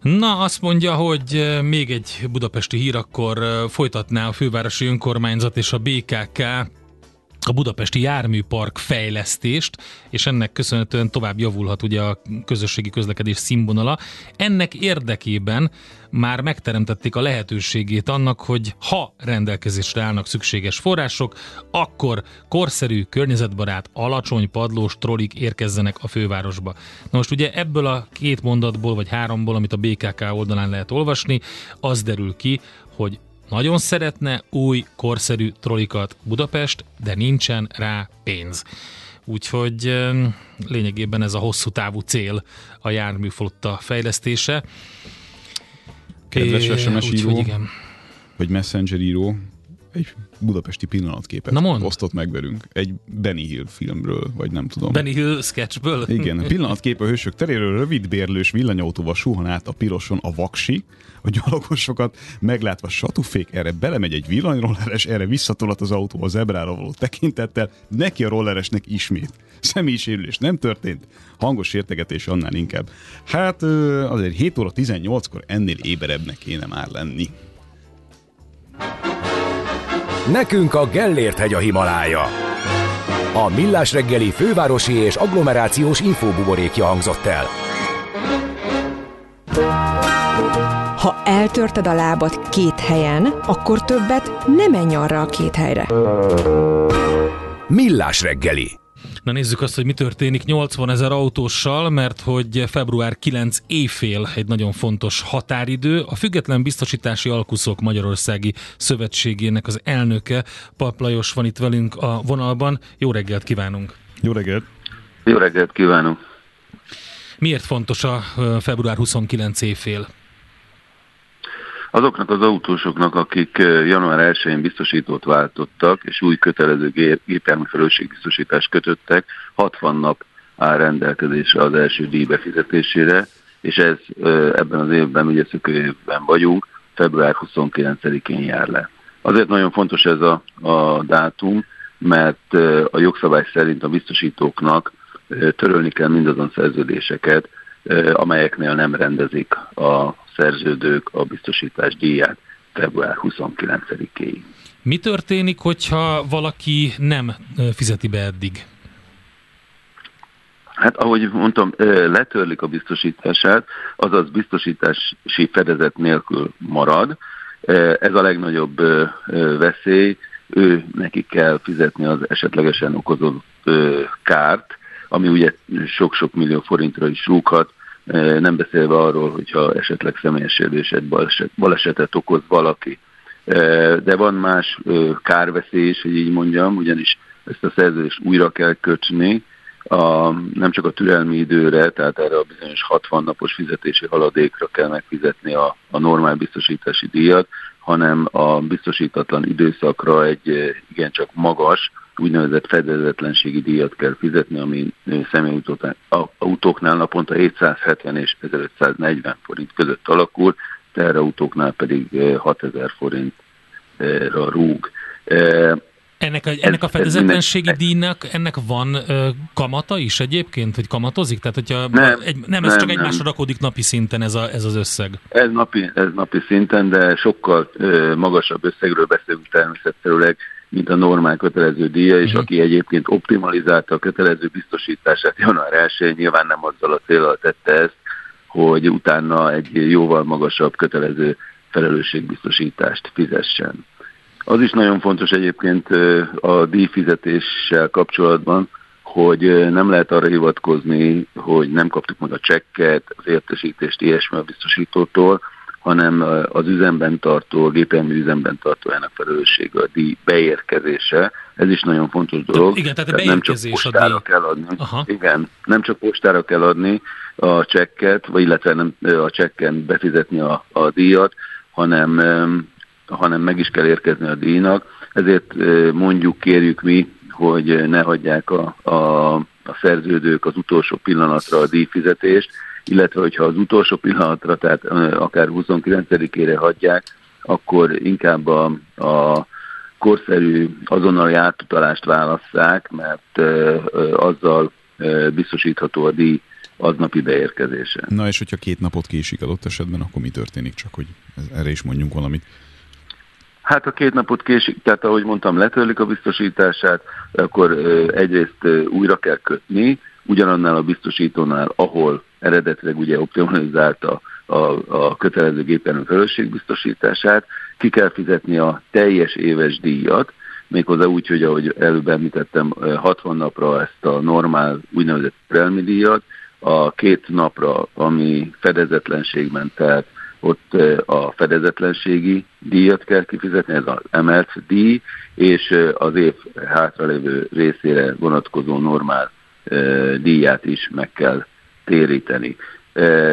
Na, azt mondja, hogy még egy budapesti hír, akkor folytatná a fővárosi önkormányzat és a BKK a budapesti járműpark fejlesztést, és ennek köszönhetően tovább javulhat ugye a közösségi közlekedés színvonala. Ennek érdekében már megteremtették a lehetőségét annak, hogy ha rendelkezésre állnak szükséges források, akkor korszerű, környezetbarát, alacsony padlós trollik érkezzenek a fővárosba. Na most ugye ebből a két mondatból, vagy háromból, amit a BKK oldalán lehet olvasni, az derül ki, hogy nagyon szeretne új, korszerű trollikat Budapest, de nincsen rá pénz. Úgyhogy lényegében ez a hosszú távú cél a járműflotta fejlesztése. Kedves SMS író, igen. vagy Messenger író, egy budapesti pillanatképet Na mondd. osztott meg velünk. Egy Benny Hill filmről, vagy nem tudom. Benny Hill sketchből? Igen, a pillanatkép a hősök teréről rövidbérlős villanyautóval suhan át a piroson a vaksi, a gyalogosokat meglátva satufék, erre belemegy egy villanyrolleres, erre visszatolat az autó az zebrára való tekintettel, neki a rolleresnek ismét. Személyi sérülés nem történt, hangos értegetés annál inkább. Hát azért 7 óra 18-kor ennél éberebbnek kéne már lenni. Nekünk a Gellért hegy a Himalája. A Millás reggeli fővárosi és agglomerációs infóbuborékja hangzott el. Ha eltörted a lábad két helyen, akkor többet nem menj arra a két helyre. Millás reggeli. Na nézzük azt, hogy mi történik 80 ezer autóssal, mert hogy február 9 éjfél egy nagyon fontos határidő. A Független Biztosítási Alkuszok Magyarországi Szövetségének az elnöke, Pap Lajos van itt velünk a vonalban. Jó reggelt kívánunk! Jó reggelt! Jó reggelt kívánok! Miért fontos a február 29 éjfél? Azoknak az autósoknak, akik eh, január 1-én biztosítót váltottak, és új kötelező gé- gépjármű felelősségbiztosítást kötöttek, 60 nap áll rendelkezésre az első díj befizetésére, és ez eh, ebben az évben, ugye szökőévben vagyunk, február 29-én jár le. Azért nagyon fontos ez a, a dátum, mert eh, a jogszabály szerint a biztosítóknak törölni kell mindazon szerződéseket, amelyeknél nem rendezik a szerződők a biztosítás díját február 29-éig. Mi történik, hogyha valaki nem fizeti be eddig? Hát ahogy mondtam, letörlik a biztosítását, azaz biztosítási fedezet nélkül marad. Ez a legnagyobb veszély, ő neki kell fizetni az esetlegesen okozott kárt, ami ugye sok-sok millió forintra is rúghat, nem beszélve arról, hogyha esetleg személyes baleset, balesetet okoz valaki. De van más kárveszély is, hogy így mondjam, ugyanis ezt a szerződést újra kell kötni, a, nem csak a türelmi időre, tehát erre a bizonyos 60 napos fizetési haladékra kell megfizetni a, a normál biztosítási díjat, hanem a biztosítatlan időszakra egy igencsak magas, úgynevezett fedezetlenségi díjat kell fizetni, ami személyautóknál naponta 770 és 1540 forint között alakul, teherautóknál pedig 6000 forintra rúg. Ennek a, ennek a fedezetlenségi díjnak ennek van ö, kamata is egyébként, hogy kamatozik? Tehát, hogyha nem, egy, nem ez nem, csak egymásra nem. rakódik napi szinten ez, a, ez az összeg? Ez napi, ez napi szinten, de sokkal ö, magasabb összegről beszélünk természetszerűleg, mint a normál kötelező díja, és uh-huh. aki egyébként optimalizálta a kötelező biztosítását január 1 nyilván nem azzal a célral tette ezt, hogy utána egy jóval magasabb kötelező felelősségbiztosítást fizessen. Az is nagyon fontos egyébként a díjfizetéssel kapcsolatban, hogy nem lehet arra hivatkozni, hogy nem kaptuk meg a csekket, az értesítést, ilyesmi a biztosítótól, hanem az üzemben tartó, a gépelmű üzemben tartójának felelőssége a díj beérkezése. Ez is nagyon fontos dolog. Igen, tehát, tehát nem csak postára díj... kell adni. Aha. Igen, nem csak postára kell adni a csekket, vagy illetve nem a csekken befizetni a, a díjat, hanem hanem meg is kell érkezni a díjnak. Ezért mondjuk, kérjük mi, hogy ne hagyják a, a, a szerződők az utolsó pillanatra a díjfizetést, illetve hogyha az utolsó pillanatra, tehát akár 29-ére hagyják, akkor inkább a, a korszerű azonnali átutalást válasszák, mert azzal biztosítható a díj aznapi beérkezése. Na és hogyha két napot késik adott esetben, akkor mi történik? Csak hogy erre is mondjunk valamit. Hát a két napot késik, tehát ahogy mondtam, letörlik a biztosítását, akkor egyrészt újra kell kötni, ugyanannál a biztosítónál, ahol eredetileg ugye optimalizálta a, a kötelező a felelősségbiztosítását, ki kell fizetni a teljes éves díjat, méghozzá úgy, hogy ahogy előbb említettem, 60 napra ezt a normál úgynevezett prelmi díjat, a két napra, ami fedezetlenségben, tehát ott a fedezetlenségi díjat kell kifizetni, ez az emelt díj, és az év hátralévő részére vonatkozó normál díját is meg kell téríteni.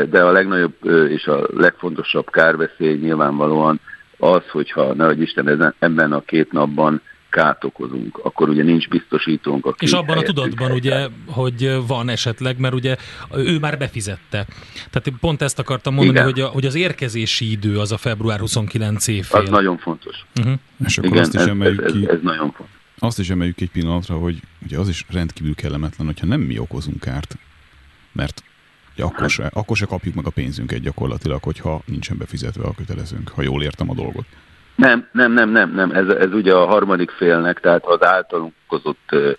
De a legnagyobb és a legfontosabb kárbeszély nyilvánvalóan az, hogyha nehogy Isten ebben a két napban kárt okozunk, akkor ugye nincs biztosítónk. Aki és abban a tudatban ugye, hogy van esetleg, mert ugye ő már befizette. Tehát pont ezt akartam mondani, hogy, a, hogy az érkezési idő az a február 29 évfél. Az nagyon fontos. Uh-huh. És akkor Igen, azt is ez, emeljük ez, ki. Ez, ez nagyon fontos. Azt is emeljük egy pillanatra, hogy ugye az is rendkívül kellemetlen, hogyha nem mi okozunk kárt, mert akkor, se, akkor se kapjuk meg a pénzünket gyakorlatilag, hogyha nincsen befizetve a kötelezőnk, ha jól értem a dolgot. Nem, nem, nem, nem, nem. Ez, ez ugye a harmadik félnek, tehát az általunk okozott,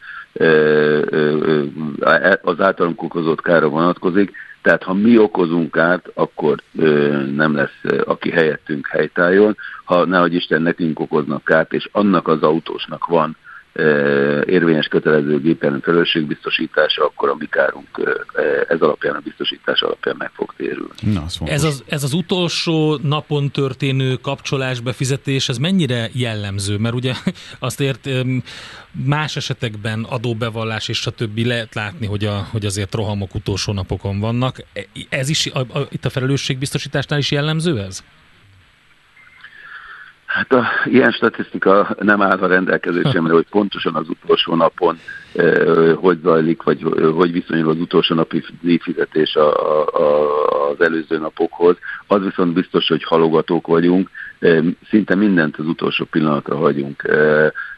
az általunk okozott kára vonatkozik, tehát ha mi okozunk kárt, akkor nem lesz, aki helyettünk helytálljon. Ha nehogy Isten nekünk okoznak kárt, és annak az autósnak van érvényes kötelező gépen felelősségbiztosítása, akkor a mi kárunk ez alapján, a biztosítás alapján meg fog térülni. Na, az ez, az, ez az utolsó napon történő kapcsolás, befizetés, ez mennyire jellemző? Mert ugye azt ért más esetekben adóbevallás és stb. lehet látni, hogy, a, hogy azért rohamok utolsó napokon vannak. E, ez is a, a, itt a felelősségbiztosításnál is jellemző ez? Hát a, ilyen statisztika nem áll a rendelkezésemre, hogy pontosan az utolsó napon e, hogy zajlik, vagy hogy viszonyul az utolsó napi díjfizetés a, a, az előző napokhoz. Az viszont biztos, hogy halogatók vagyunk, szinte mindent az utolsó pillanatra hagyunk.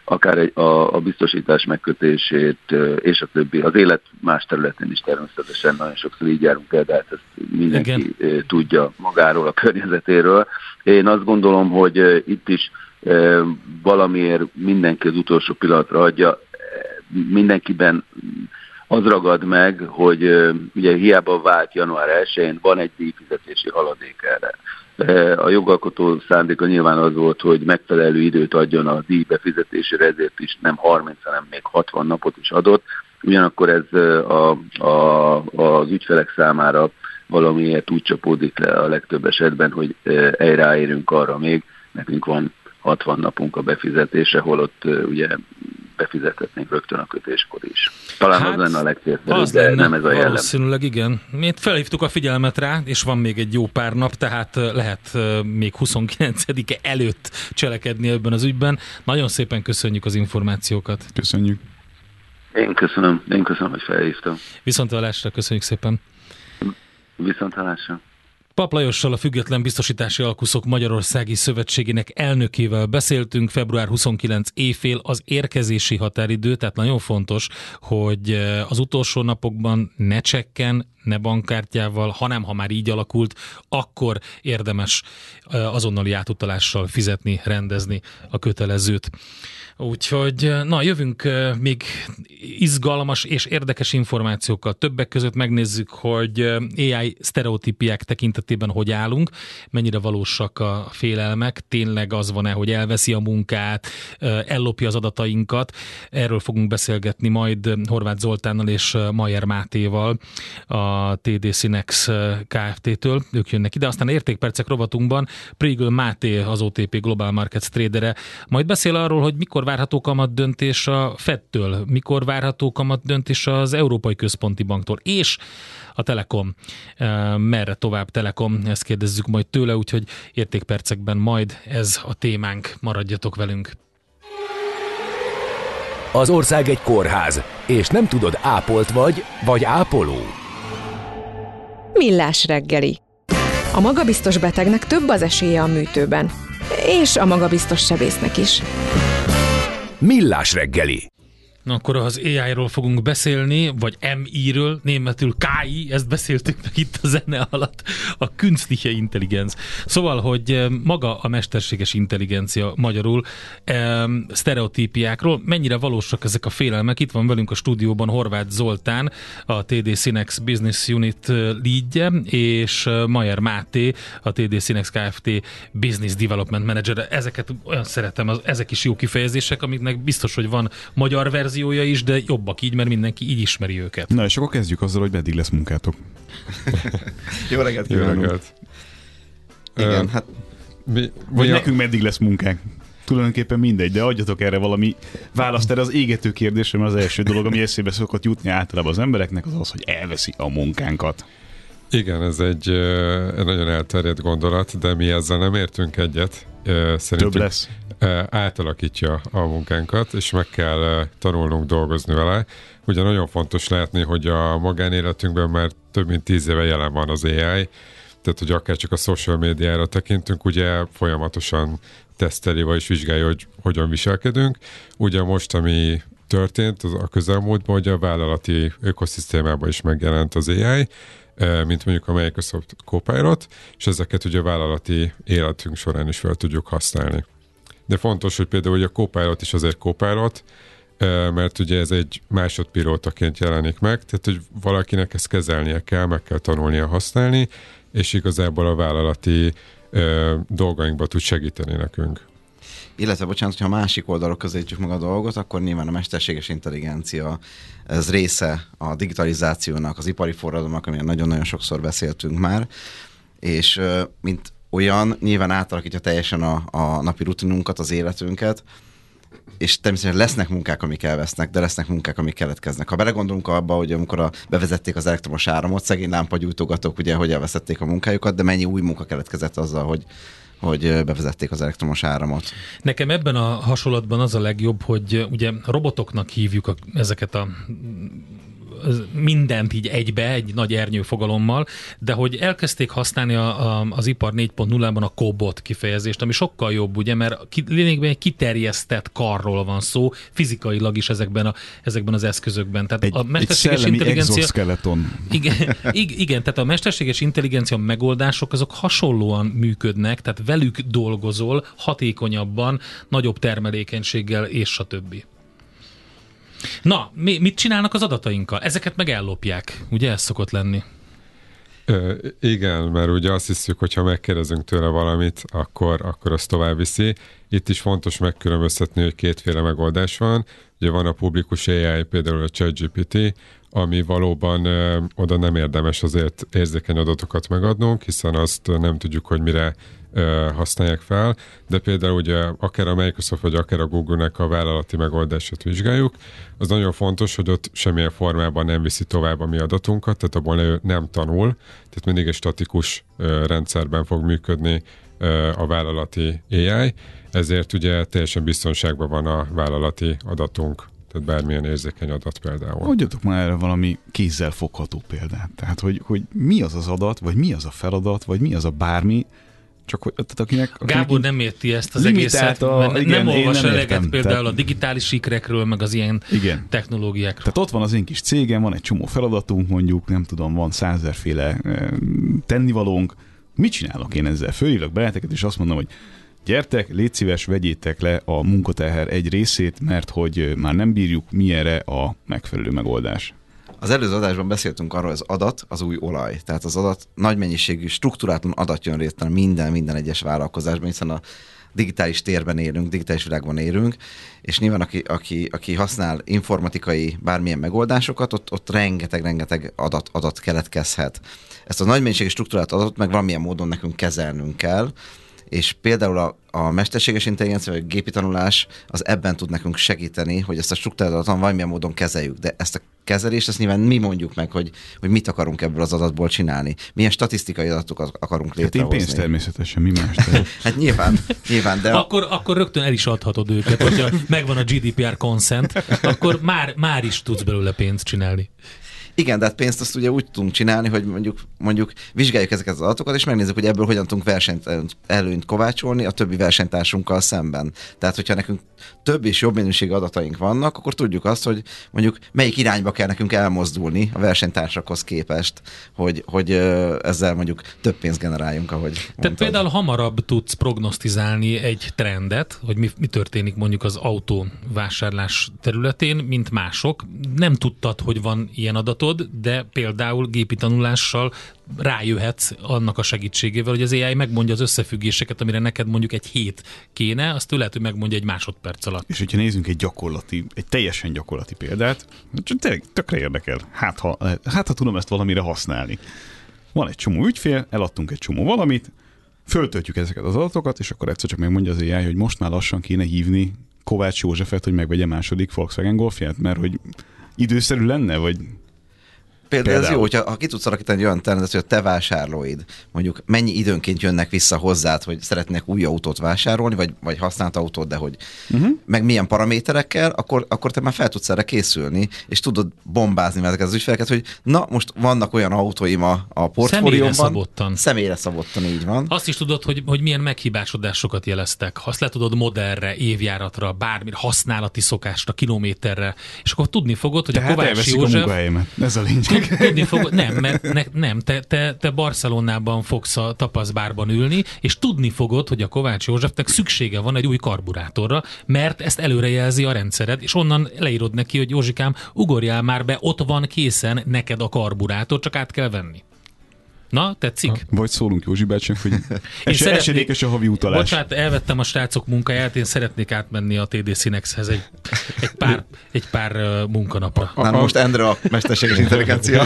Akár egy, a, a biztosítás megkötését, és a többi. Az élet más területén is természetesen nagyon sokszor így járunk el, de hát ezt mindenki Igen. tudja magáról, a környezetéről. Én azt gondolom, hogy itt is valamiért mindenki az utolsó pillanatra adja, mindenkiben az ragad meg, hogy ugye hiába vált január 1-én, van egy díjfizetési haladék erre. A jogalkotó szándéka nyilván az volt, hogy megfelelő időt adjon a díj befizetésére, ezért is nem 30, hanem még 60 napot is adott. Ugyanakkor ez a, a, az ügyfelek számára valamiért úgy csapódik le a legtöbb esetben, hogy ráérünk arra még, nekünk van 60 napunk a befizetése, holott ugye befizethetnénk rögtön a kötéskor is. Talán hát, az lenne a legcélszerűbb, az de lenne, nem ez a jellem. Valószínűleg igen. Mi felhívtuk a figyelmet rá, és van még egy jó pár nap, tehát lehet még 29-e előtt cselekedni ebben az ügyben. Nagyon szépen köszönjük az információkat. Köszönjük. Én köszönöm, én köszönöm, hogy felhívtam. Viszont hallásra, köszönjük szépen. Viszont hallásra. Pap Lajossal a Független Biztosítási Alkuszok Magyarországi Szövetségének elnökével beszéltünk. Február 29 éjfél az érkezési határidő, tehát nagyon fontos, hogy az utolsó napokban ne csekken, ne bankkártyával, hanem ha már így alakult, akkor érdemes azonnali átutalással fizetni, rendezni a kötelezőt. Úgyhogy, na, jövünk még izgalmas és érdekes információkkal. Többek között megnézzük, hogy AI sztereotípiák tekintetében hogy állunk, mennyire valósak a félelmek, tényleg az van-e, hogy elveszi a munkát, ellopja az adatainkat. Erről fogunk beszélgetni majd Horváth Zoltánnal és Majer Mátéval a TD Sinex Kft-től. Ők jönnek ide. Aztán értékpercek rovatunkban Prigl Máté, az OTP Global Markets tradere, majd beszél arról, hogy mikor várható kamat döntés a Fed-től, mikor várható kamat döntés az Európai Központi Banktól, és a Telekom, e, merre tovább Telekom, ezt kérdezzük majd tőle, úgyhogy értékpercekben majd ez a témánk, maradjatok velünk. Az ország egy kórház, és nem tudod, ápolt vagy, vagy ápoló. Millás reggeli. A magabiztos betegnek több az esélye a műtőben. És a magabiztos sebésznek is. Millás reggeli. Na akkor az AI-ról fogunk beszélni, vagy MI-ről, németül KI, ezt beszéltük meg itt a zene alatt, a künstliche Intelligenz. Szóval, hogy eh, maga a mesterséges intelligencia magyarul, e, sztereotípiákról, mennyire valósak ezek a félelmek. Itt van velünk a stúdióban Horváth Zoltán, a TD Synex Business Unit eh, leadje, és Mayer Máté, a TD Synex Kft. Business Development Manager. Ezeket olyan szeretem, az, ezek is jó kifejezések, amiknek biztos, hogy van magyar verzió, verziója is, de jobbak így, mert mindenki így ismeri őket. Na és akkor kezdjük azzal, hogy meddig lesz munkátok. Jó reggelt kívánok! Jó reggelt. Igen, uh, hát... Mi, vagy mi nekünk a... meddig lesz munkánk? Tulajdonképpen mindegy, de adjatok erre valami választ erre az égető kérdésre, mert az első dolog, ami eszébe szokott jutni általában az embereknek, az az, hogy elveszi a munkánkat. Igen, ez egy, nagyon elterjedt gondolat, de mi ezzel nem értünk egyet. Szerintük Több lesz átalakítja a munkánkat, és meg kell tanulnunk dolgozni vele. Ugye nagyon fontos látni, hogy a magánéletünkben már több mint tíz éve jelen van az AI, tehát hogy akár csak a social médiára tekintünk, ugye folyamatosan teszteli vagy is vizsgálja, hogy hogyan viselkedünk. Ugye most, ami történt az a közelmúltban, hogy a vállalati ökoszisztémában is megjelent az AI, mint mondjuk a Microsoft Copilot, és ezeket ugye a vállalati életünk során is fel tudjuk használni de fontos, hogy például hogy a Copilot is azért Copilot, mert ugye ez egy másodpilótaként jelenik meg, tehát hogy valakinek ezt kezelnie kell, meg kell tanulnia használni, és igazából a vállalati dolgainkba tud segíteni nekünk. Illetve, bocsánat, hogyha másik oldalról közelítjük meg a dolgot, akkor nyilván a mesterséges intelligencia ez része a digitalizációnak, az ipari forradalomnak, amilyen nagyon-nagyon sokszor beszéltünk már, és mint olyan nyilván átalakítja teljesen a, a napi rutinunkat, az életünket, és természetesen lesznek munkák, amik elvesznek, de lesznek munkák, amik keletkeznek. Ha belegondolunk abba, hogy amikor a, bevezették az elektromos áramot, szegény lámpagyújtogatók, ugye, hogy elveszették a munkájukat, de mennyi új munka keletkezett azzal, hogy hogy bevezették az elektromos áramot. Nekem ebben a hasonlatban az a legjobb, hogy ugye robotoknak hívjuk a, ezeket a mindent így egybe, egy nagy ernyő fogalommal, de hogy elkezdték használni a, a, az ipar 4.0-ban a kobot kifejezést, ami sokkal jobb, ugye, mert ki, lényegben egy kiterjesztett karról van szó, fizikailag is ezekben, a, ezekben az eszközökben. Tehát egy, a mesterséges egy intelligencia... Igen, igen, tehát a mesterséges intelligencia megoldások azok hasonlóan működnek, tehát velük dolgozol hatékonyabban, nagyobb termelékenységgel és a többi. Na, mi, mit csinálnak az adatainkkal? Ezeket meg ellopják, ugye ez szokott lenni? Ö, igen, mert ugye azt hiszük, hogy ha megkérdezünk tőle valamit, akkor, akkor azt tovább viszi. Itt is fontos megkülönböztetni, hogy kétféle megoldás van. Ugye van a publikus AI, például a ChatGPT, ami valóban ö, oda nem érdemes azért érzékeny adatokat megadnunk, hiszen azt nem tudjuk, hogy mire használják fel, de például ugye akár a Microsoft vagy akár a Google-nek a vállalati megoldását vizsgáljuk, az nagyon fontos, hogy ott semmilyen formában nem viszi tovább a mi adatunkat, tehát abból ő nem tanul, tehát mindig egy statikus rendszerben fog működni a vállalati AI, ezért ugye teljesen biztonságban van a vállalati adatunk, tehát bármilyen érzékeny adat például. Adjatok már erre valami kézzel fogható példát. Tehát, hogy, hogy mi az az adat, vagy mi az a feladat, vagy mi az a bármi, csak hogy tehát akinek, akinek Gábor nem érti ezt az egészet, a- mert igen, nem olvas nem eleget értem. például Tehát- a digitális sikrekről, meg az ilyen Igen. technológiákról. Tehát ott van az én kis cégem, van egy csomó feladatunk, mondjuk, nem tudom, van százezerféle eh, tennivalónk. Mit csinálok én ezzel? Fölhívok beleteket, és azt mondom, hogy gyertek, légy szíves, vegyétek le a munkateher egy részét, mert hogy eh, már nem bírjuk, mi erre a megfelelő megoldás. Az előző adásban beszéltünk arról, hogy az adat az új olaj. Tehát az adat nagy mennyiségű, struktúrátlan adat jön létre minden, minden egyes vállalkozásban, hiszen a digitális térben élünk, digitális világban élünk, és nyilván aki, aki, aki használ informatikai bármilyen megoldásokat, ott, ott rengeteg-rengeteg adat, adat keletkezhet. Ezt a nagy mennyiségű struktúrát adatot meg valamilyen módon nekünk kezelnünk kell, és például a, a mesterséges intelligencia vagy a gépi tanulás az ebben tud nekünk segíteni, hogy ezt a struktúrált adatot valamilyen módon kezeljük. De ezt a kezelést, ezt nyilván mi mondjuk meg, hogy, hogy mit akarunk ebből az adatból csinálni. Milyen statisztikai adatokat akarunk Hát én létrehozni. pénzt természetesen, mi más? Hát nyilván, nyilván, de Akkor, akkor rögtön el is adhatod őket, hogyha megvan a GDPR consent, akkor már, már is tudsz belőle pénzt csinálni. Igen, de hát pénzt azt ugye úgy tudunk csinálni, hogy mondjuk, mondjuk vizsgáljuk ezeket az adatokat, és megnézzük, hogy ebből hogyan tudunk versenyt, előnyt kovácsolni a többi versenytársunkkal szemben. Tehát, hogyha nekünk több és jobb minőségű adataink vannak, akkor tudjuk azt, hogy mondjuk melyik irányba kell nekünk elmozdulni a versenytársakhoz képest, hogy, hogy ö, ezzel mondjuk több pénzt generáljunk, ahogy Tehát mondtad. például hamarabb tudsz prognosztizálni egy trendet, hogy mi, mi történik mondjuk az autóvásárlás területén, mint mások. Nem tudtad, hogy van ilyen adatod, de például gépi tanulással rájöhetsz annak a segítségével, hogy az AI megmondja az összefüggéseket, amire neked mondjuk egy hét kéne, azt ő lehet, hogy megmondja egy másodperc alatt. És hogyha nézzünk egy gyakorlati, egy teljesen gyakorlati példát, csak tényleg tökre érdekel. Hát ha, hát, ha tudom ezt valamire használni. Van egy csomó ügyfél, eladtunk egy csomó valamit, föltöltjük ezeket az adatokat, és akkor egyszer csak megmondja az AI, hogy most már lassan kéne hívni Kovács Józsefet, hogy megvegye második Volkswagen Golfját, mert hogy időszerű lenne, vagy Például, ez jó, Például. hogyha ha ki tudsz alakítani egy olyan trendet, hogy a te vásárlóid mondjuk mennyi időnként jönnek vissza hozzád, hogy szeretnék új autót vásárolni, vagy, vagy használt autót, de hogy uh-huh. meg milyen paraméterekkel, akkor, akkor te már fel tudsz erre készülni, és tudod bombázni ezeket az ügyfeleket, hogy na, most vannak olyan autóim a, a portfóliómban. szabottan. Személyre szabottan, így van. Azt is tudod, hogy, hogy milyen meghibásodásokat jeleztek. Azt le tudod modellre, évjáratra, bármire, használati szokásra, kilométerre, és akkor tudni fogod, hogy a tehát Kovács a József... munkahelyemet. Ez a lényeg. Tudni fogod, nem, mert ne, nem, te, te, te Barcelonában fogsz a tapaszbárban ülni, és tudni fogod, hogy a Kovács Józsefnek szüksége van egy új karburátorra, mert ezt előrejelzi a rendszered, és onnan leírod neki, hogy Józsikám, ugorjál már be, ott van készen neked a karburátor, csak át kell venni. Na, tetszik? Vagy szólunk Józsi bácsinak, hogy es- szeretnék- esedékes a havi utalás. Bocsánat, elvettem a srácok munkáját, én szeretnék átmenni a TD Synexhez egy, egy pár, egy pár uh, munkanapra. Na, most Endre a mesterséges intelligencia.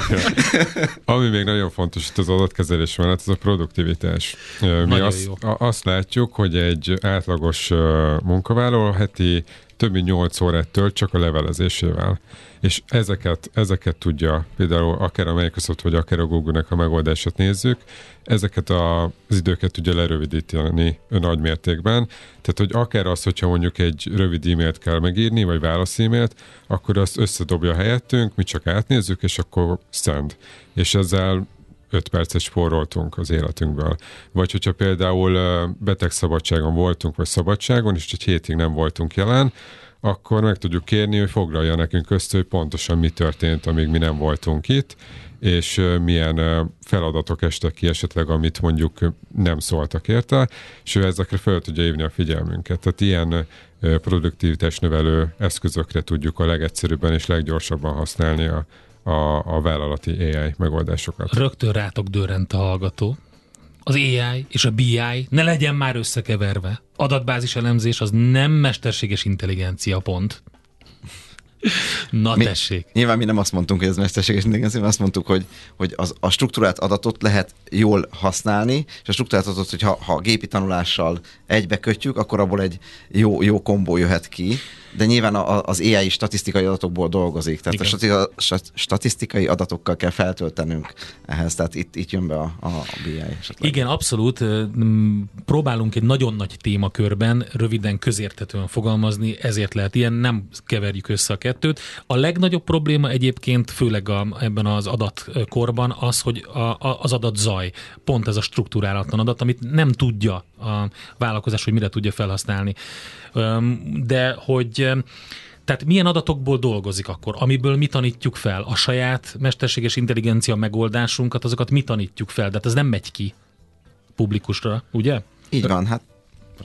Ami még nagyon fontos itt az adatkezelés mellett, ez a produktivitás. Mi Nagyon azt, jó. a- azt látjuk, hogy egy átlagos munkavállaló heti több mint 8 órát tölt csak a levelezésével. És ezeket, ezeket tudja, például akár a Microsoft, vagy akár a Google-nek a megoldását nézzük, ezeket a, az időket tudja lerövidíteni nagy mértékben. Tehát, hogy akár az, hogyha mondjuk egy rövid e-mailt kell megírni, vagy válasz e-mailt, akkor azt összedobja helyettünk, mi csak átnézzük, és akkor send. És ezzel 5 percet spóroltunk az életünkből. Vagy hogyha például betegszabadságon voltunk, vagy szabadságon, és egy hétig nem voltunk jelen, akkor meg tudjuk kérni, hogy foglalja nekünk össze, hogy pontosan mi történt, amíg mi nem voltunk itt, és milyen feladatok estek ki esetleg, amit mondjuk nem szóltak érte, és ő ezekre fel tudja hívni a figyelmünket. Tehát ilyen produktivitás növelő eszközökre tudjuk a legegyszerűbben és leggyorsabban használni a, a, a vállalati AI megoldásokat. Rögtön rátok dörrent a hallgató. Az AI és a BI ne legyen már összekeverve. Adatbázis elemzés az nem mesterséges intelligencia pont. Na Mi- tessék. Nyilván mi nem azt mondtunk, hogy ez mesterséges intelligencia, azt mondtuk, hogy, hogy az, a struktúrált adatot lehet jól használni, és a struktúrált adatot, hogy ha, ha a gépi tanulással egybe kötjük, akkor abból egy jó, jó kombó jöhet ki, de nyilván a, az AI statisztikai adatokból dolgozik, tehát Igen. a stati- stat- statisztikai adatokkal kell feltöltenünk ehhez, tehát itt, itt jön be a, a, BI esetleg. Igen, abszolút. Próbálunk egy nagyon nagy témakörben röviden, közérthetően fogalmazni, ezért lehet ilyen, nem keverjük össze a kettőt. A legnagyobb probléma egyébként, főleg a, ebben az adatkorban az, hogy a, a, az adat zaj, pont ez a struktúrálatlan adat, amit nem tudja a vállalkozás, hogy mire tudja felhasználni. De hogy tehát milyen adatokból dolgozik akkor? Amiből mi tanítjuk fel? A saját mesterséges intelligencia megoldásunkat, azokat mi tanítjuk fel? De hát ez nem megy ki publikusra, ugye? Így van, hát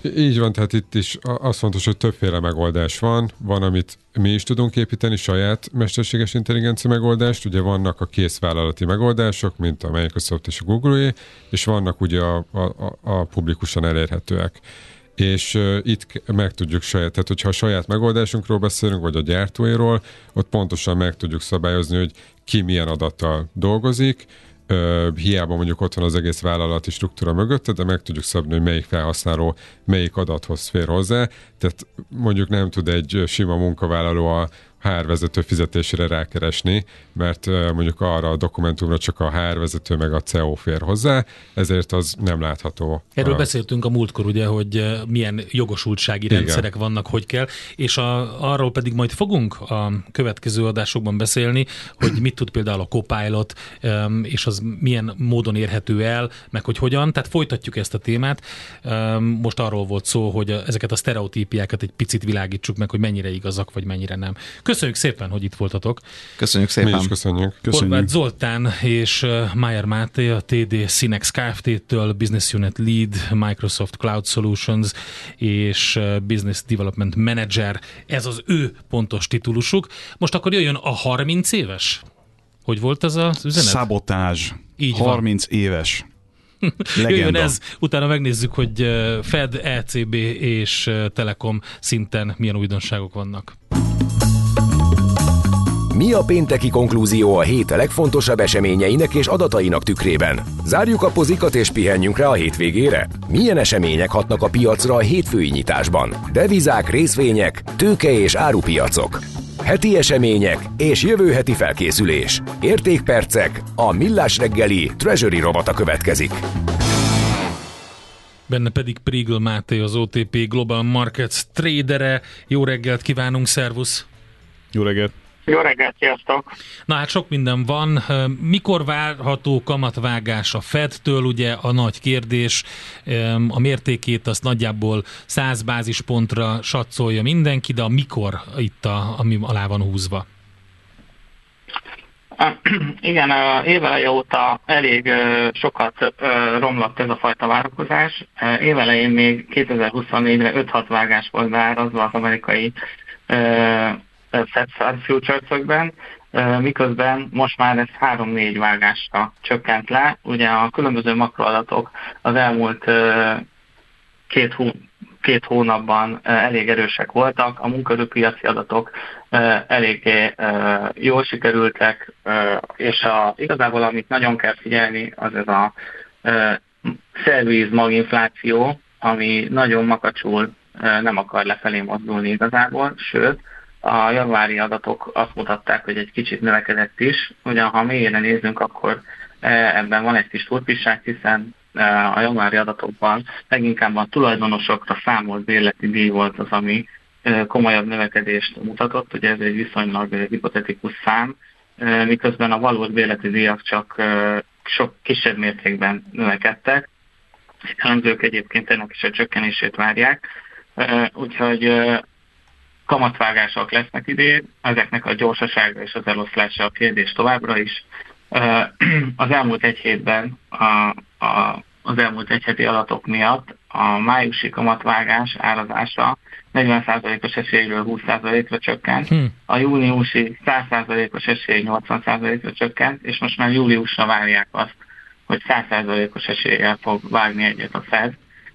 Így van, tehát itt is az fontos, hogy többféle megoldás van. Van, amit mi is tudunk építeni, saját mesterséges intelligencia megoldást. Ugye vannak a készvállalati megoldások, mint a Microsoft és a google és vannak ugye a, a, a, a publikusan elérhetőek. És uh, itt meg tudjuk saját, tehát hogyha a saját megoldásunkról beszélünk, vagy a gyártóiról, ott pontosan meg tudjuk szabályozni, hogy ki milyen adattal dolgozik, hiába mondjuk ott van az egész vállalati struktúra mögötte, de meg tudjuk szabni, hogy melyik felhasználó melyik adathoz fér hozzá. Tehát mondjuk nem tud egy sima munkavállaló a HR vezető fizetésére rákeresni, mert mondjuk arra a dokumentumra csak a HR vezető meg a CEO fér hozzá, ezért az nem látható. Erről a- beszéltünk a múltkor, ugye, hogy milyen jogosultsági Igen. rendszerek vannak, hogy kell, és a, arról pedig majd fogunk a következő adásokban beszélni, hogy mit tud például a Copilot, és az milyen módon érhető el, meg hogy hogyan, tehát folytatjuk ezt a témát. Most arról volt szó, hogy ezeket a sztereotípiákat egy picit világítsuk meg, hogy mennyire igazak, vagy mennyire nem. Köszönjük szépen, hogy itt voltatok. köszönjük Mi szépen. is köszönjük. Horváth Zoltán és Mayer Máté, a TD Synex Kft-től, Business Unit Lead, Microsoft Cloud Solutions és Business Development Manager. Ez az ő pontos titulusuk. Most akkor jöjjön a 30 éves? Hogy volt ez az üzenet? Szabotázs. Így van. 30 éves. Jöjjön Legenda. ez, utána megnézzük, hogy Fed, ECB és Telekom szinten milyen újdonságok vannak. Mi a pénteki konklúzió a hét legfontosabb eseményeinek és adatainak tükrében? Zárjuk a pozikat és pihenjünk rá a hétvégére? Milyen események hatnak a piacra a hétfői nyitásban? Devizák, részvények, tőke és árupiacok. Heti események és jövő heti felkészülés. Értékpercek, a millás reggeli Treasury robata következik. Benne pedig Prigl Máté, az OTP Global Markets tradere. Jó reggelt kívánunk, szervusz! Jó reggelt. Jó reggelt, sziasztok! Na hát sok minden van. Mikor várható kamatvágás a Fedtől? Ugye a nagy kérdés, a mértékét azt nagyjából 100 bázispontra satszolja mindenki, de a mikor itt, a, ami alá van húzva? Igen, éveleje óta elég sokat romlott ez a fajta várakozás. Évelején még 2024-re 5-6 vágás volt beárazva az amerikai Futures-ökben, ö, miközben most már ez 3-4 vágásra csökkent le. Ugye a különböző makroadatok az elmúlt két, hó, két hónapban elég erősek voltak, a munkaerőpiaci adatok eléggé jól sikerültek, és a, igazából amit nagyon kell figyelni, az ez a ö, szervíz maginfláció, ami nagyon makacsul nem akar lefelé mozdulni igazából, sőt, a januári adatok azt mutatták, hogy egy kicsit növekedett is. Ugyan ha mélyre nézzünk, akkor eh, ebben van egy kis turpisság, hiszen eh, a januári adatokban leginkább a tulajdonosokra számolt bérleti díj volt az, ami eh, komolyabb növekedést mutatott, ugye ez egy viszonylag hipotetikus szám, miközben a valós bérleti díjak csak sok kisebb mértékben növekedtek. Elemzők egyébként ennek is a csökkenését várják, úgyhogy kamatvágások lesznek idén, ezeknek a gyorsasága és az eloszlása a kérdés továbbra is. Az elmúlt egy hétben, a, a, az elmúlt egy heti adatok miatt a májusi kamatvágás árazása 40%-os esélyről 20%-ra csökkent, Hm. a júniusi 100%-os esély 80%-ra csökkent, és most már júliusra várják azt, hogy 100%-os eséllyel fog vágni egyet a Fed.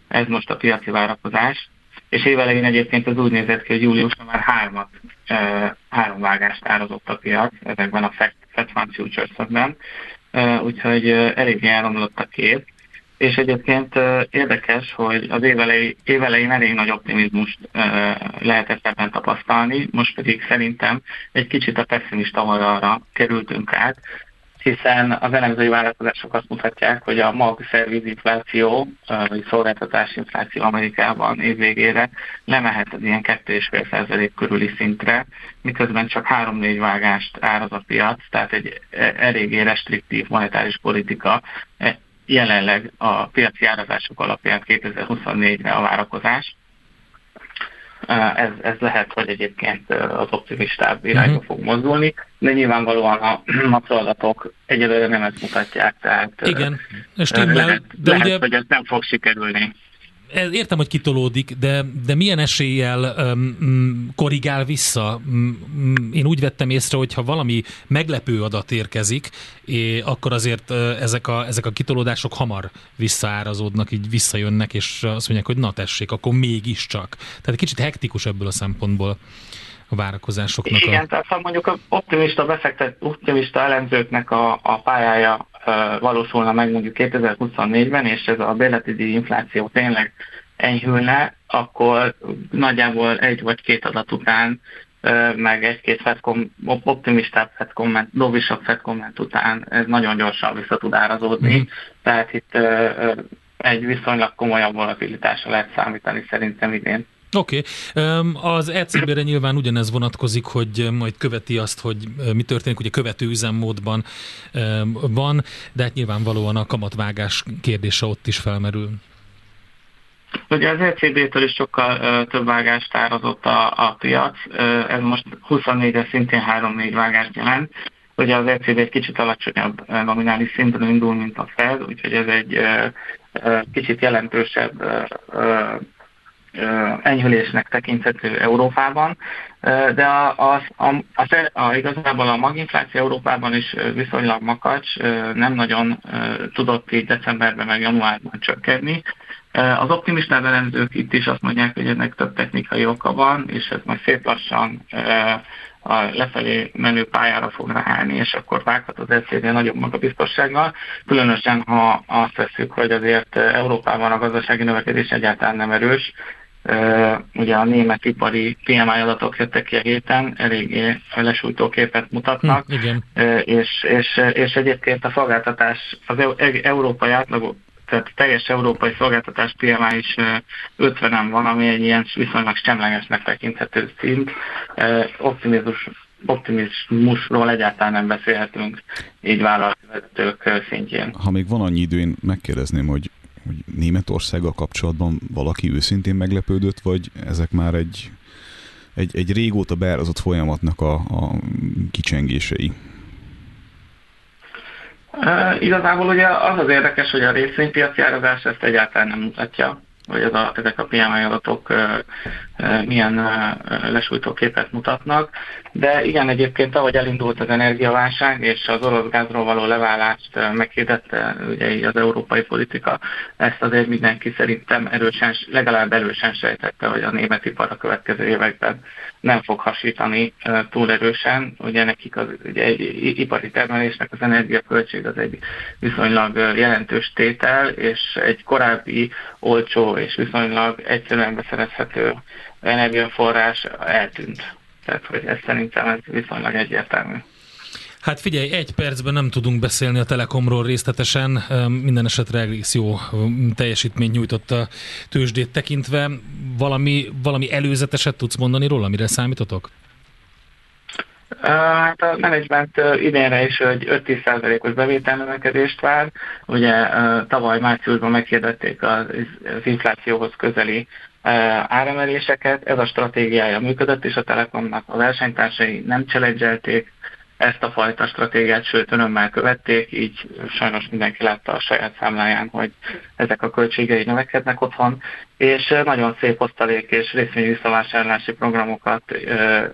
Ez most a piaci várakozás. És évelején egyébként az úgy nézett ki, hogy júliusban már hármat, három vágást árazott a piac ezekben a Fed, Fund Futures-ökben, úgyhogy eléggé elromlott a kép. És egyébként érdekes, hogy az évelei, évelején elég nagy optimizmust lehetett ebben tapasztalni, most pedig szerintem egy kicsit a pessimista oldalra kerültünk át, hiszen az elemzői várakozások azt mutatják, hogy a mag infláció, vagy szolgáltatási infláció Amerikában évvégére lemehet az ilyen 2,5% körüli szintre, miközben csak 3-4 vágást áraz a piac, tehát egy e, eléggé restriktív monetáris politika e, jelenleg a piaci árazások alapján 2024-re a várakozás. Ez, ez lehet, hogy egyébként az optimistább irányba uh-huh. fog mozdulni, de nyilvánvalóan a makroadatok egyelőre nem ezt mutatják, tehát Igen, stimmel, lehet, de lehet, ugye... hogy ez nem fog sikerülni értem, hogy kitolódik, de, de milyen eséllyel um, korrigál vissza? Um, én úgy vettem észre, hogy ha valami meglepő adat érkezik, é, akkor azért uh, ezek, a, ezek a kitolódások hamar visszaárazódnak, így visszajönnek, és azt mondják, hogy na tessék, akkor mégiscsak. Tehát egy kicsit hektikus ebből a szempontból a várakozásoknak. Igen, a... tehát ha mondjuk a optimista befektet, optimista elemzőknek a, a pályája valósulna meg mondjuk 2024-ben, és ez a bérleti infláció tényleg enyhülne, akkor nagyjából egy vagy két adat után meg egy-két fedkom, optimistább Fed komment, dovisabb Fed komment után ez nagyon gyorsan vissza tud árazódni. Mm. Tehát itt egy viszonylag komolyabb volatilitásra lehet számítani szerintem idén. Oké, okay. az ECB-re nyilván ugyanez vonatkozik, hogy majd követi azt, hogy mi történik, ugye követő üzemmódban van, de hát nyilvánvalóan a kamatvágás kérdése ott is felmerül. Ugye az ECB-től is sokkal több vágást árazott a, a piac, ez most 24-re szintén 3-4 vágást jelent. Ugye az ECB egy kicsit alacsonyabb nominális szinten indul, mint a Fed, úgyhogy ez egy kicsit jelentősebb enyhülésnek tekinthető Európában, de a, a, a, a, a, igazából a maginfláció Európában is viszonylag makacs, nem nagyon tudott így decemberben meg januárban csökkenni. Az optimistább elemzők itt is azt mondják, hogy ennek több technikai oka van, és ez majd szép lassan a lefelé menő pályára fog ráállni, és akkor vághat az ECB nagyobb magabiztossággal, különösen ha azt veszük, hogy azért Európában a gazdasági növekedés egyáltalán nem erős, Ugye a német ipari PMI adatok jöttek ki a héten, eléggé lesújtó képet mutatnak, hm, igen. És, és, és egyébként a szolgáltatás, az európai átlagú, tehát teljes európai szolgáltatás PMI is 50-en van, ami egy ilyen viszonylag semlegesnek tekinthető szint. Optimizmus optimizmusról egyáltalán nem beszélhetünk így vállalatvezetők szintjén. Ha még van annyi idő, én megkérdezném, hogy hogy Németországgal kapcsolatban valaki őszintén meglepődött, vagy ezek már egy, egy, egy régóta beárazott folyamatnak a, a kicsengései? E, igazából ugye az az érdekes, hogy a részvénypiaci árazás ezt egyáltalán nem mutatja hogy ez a, ezek a PMI adatok milyen lesújtó képet mutatnak. De igen, egyébként ahogy elindult az energiaválság és az orosz gázról való leválást meghirdette ugye így az európai politika, ezt azért mindenki szerintem erősen, legalább erősen sejtette, hogy a német ipar a következő években nem fog hasítani túl erősen. Ugye nekik az ugye egy ipari termelésnek az energiaköltség az egy viszonylag jelentős tétel, és egy korábbi olcsó és viszonylag egyszerűen beszerezhető energiaforrás eltűnt. Tehát, hogy ez szerintem ez viszonylag egyértelmű. Hát figyelj, egy percben nem tudunk beszélni a Telekomról részletesen, minden esetre egész jó teljesítményt nyújtott a tőzsdét tekintve. Valami, valami előzeteset tudsz mondani róla, amire számítotok? Hát a menedzsment idénre is egy 5-10%-os bevételnövekedést vár. Ugye tavaly márciusban meghirdették az inflációhoz közeli áremeléseket, ez a stratégiája működött, és a Telekomnak a versenytársai nem cseledzselték ezt a fajta stratégiát, sőt önömmel követték, így sajnos mindenki látta a saját számláján, hogy ezek a költségei növekednek otthon, és nagyon szép osztalék és részvény visszavásárlási programokat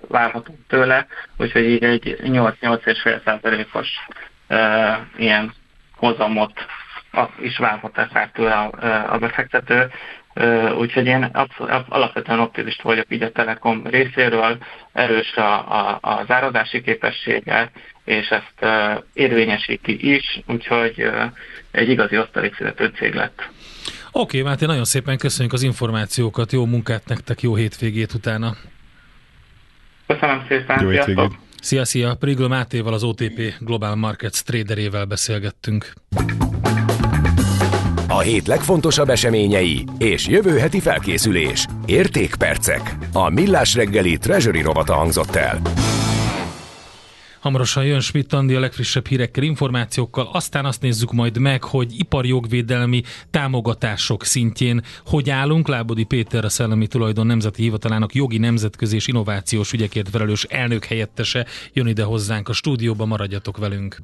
várhatunk tőle, úgyhogy így egy 8-8,5%-os ilyen hozamot is várhat tőle a, a befektető. Úgyhogy én abszol- alapvetően optimist vagyok így a Telekom részéről, erős a, a, az áradási képessége, és ezt érvényesíti is, úgyhogy egy igazi osztalékfizető cég lett. Oké, okay, Máté, nagyon szépen köszönjük az információkat, jó munkát nektek, jó hétvégét utána. Köszönöm szépen, jó hétvégét. Szia, szia! Prigl Mátéval, az OTP Global Markets traderével beszélgettünk. A hét legfontosabb eseményei és jövő heti felkészülés. Értékpercek. A Millás reggeli Treasury rovata hangzott el. Hamarosan jön Schmidt Andi a legfrissebb hírekkel, információkkal, aztán azt nézzük majd meg, hogy iparjogvédelmi támogatások szintjén hogy állunk. Lábodi Péter, a Szellemi Tulajdon Nemzeti Hivatalának jogi nemzetközi és innovációs ügyekért felelős elnök helyettese jön ide hozzánk a stúdióba, maradjatok velünk.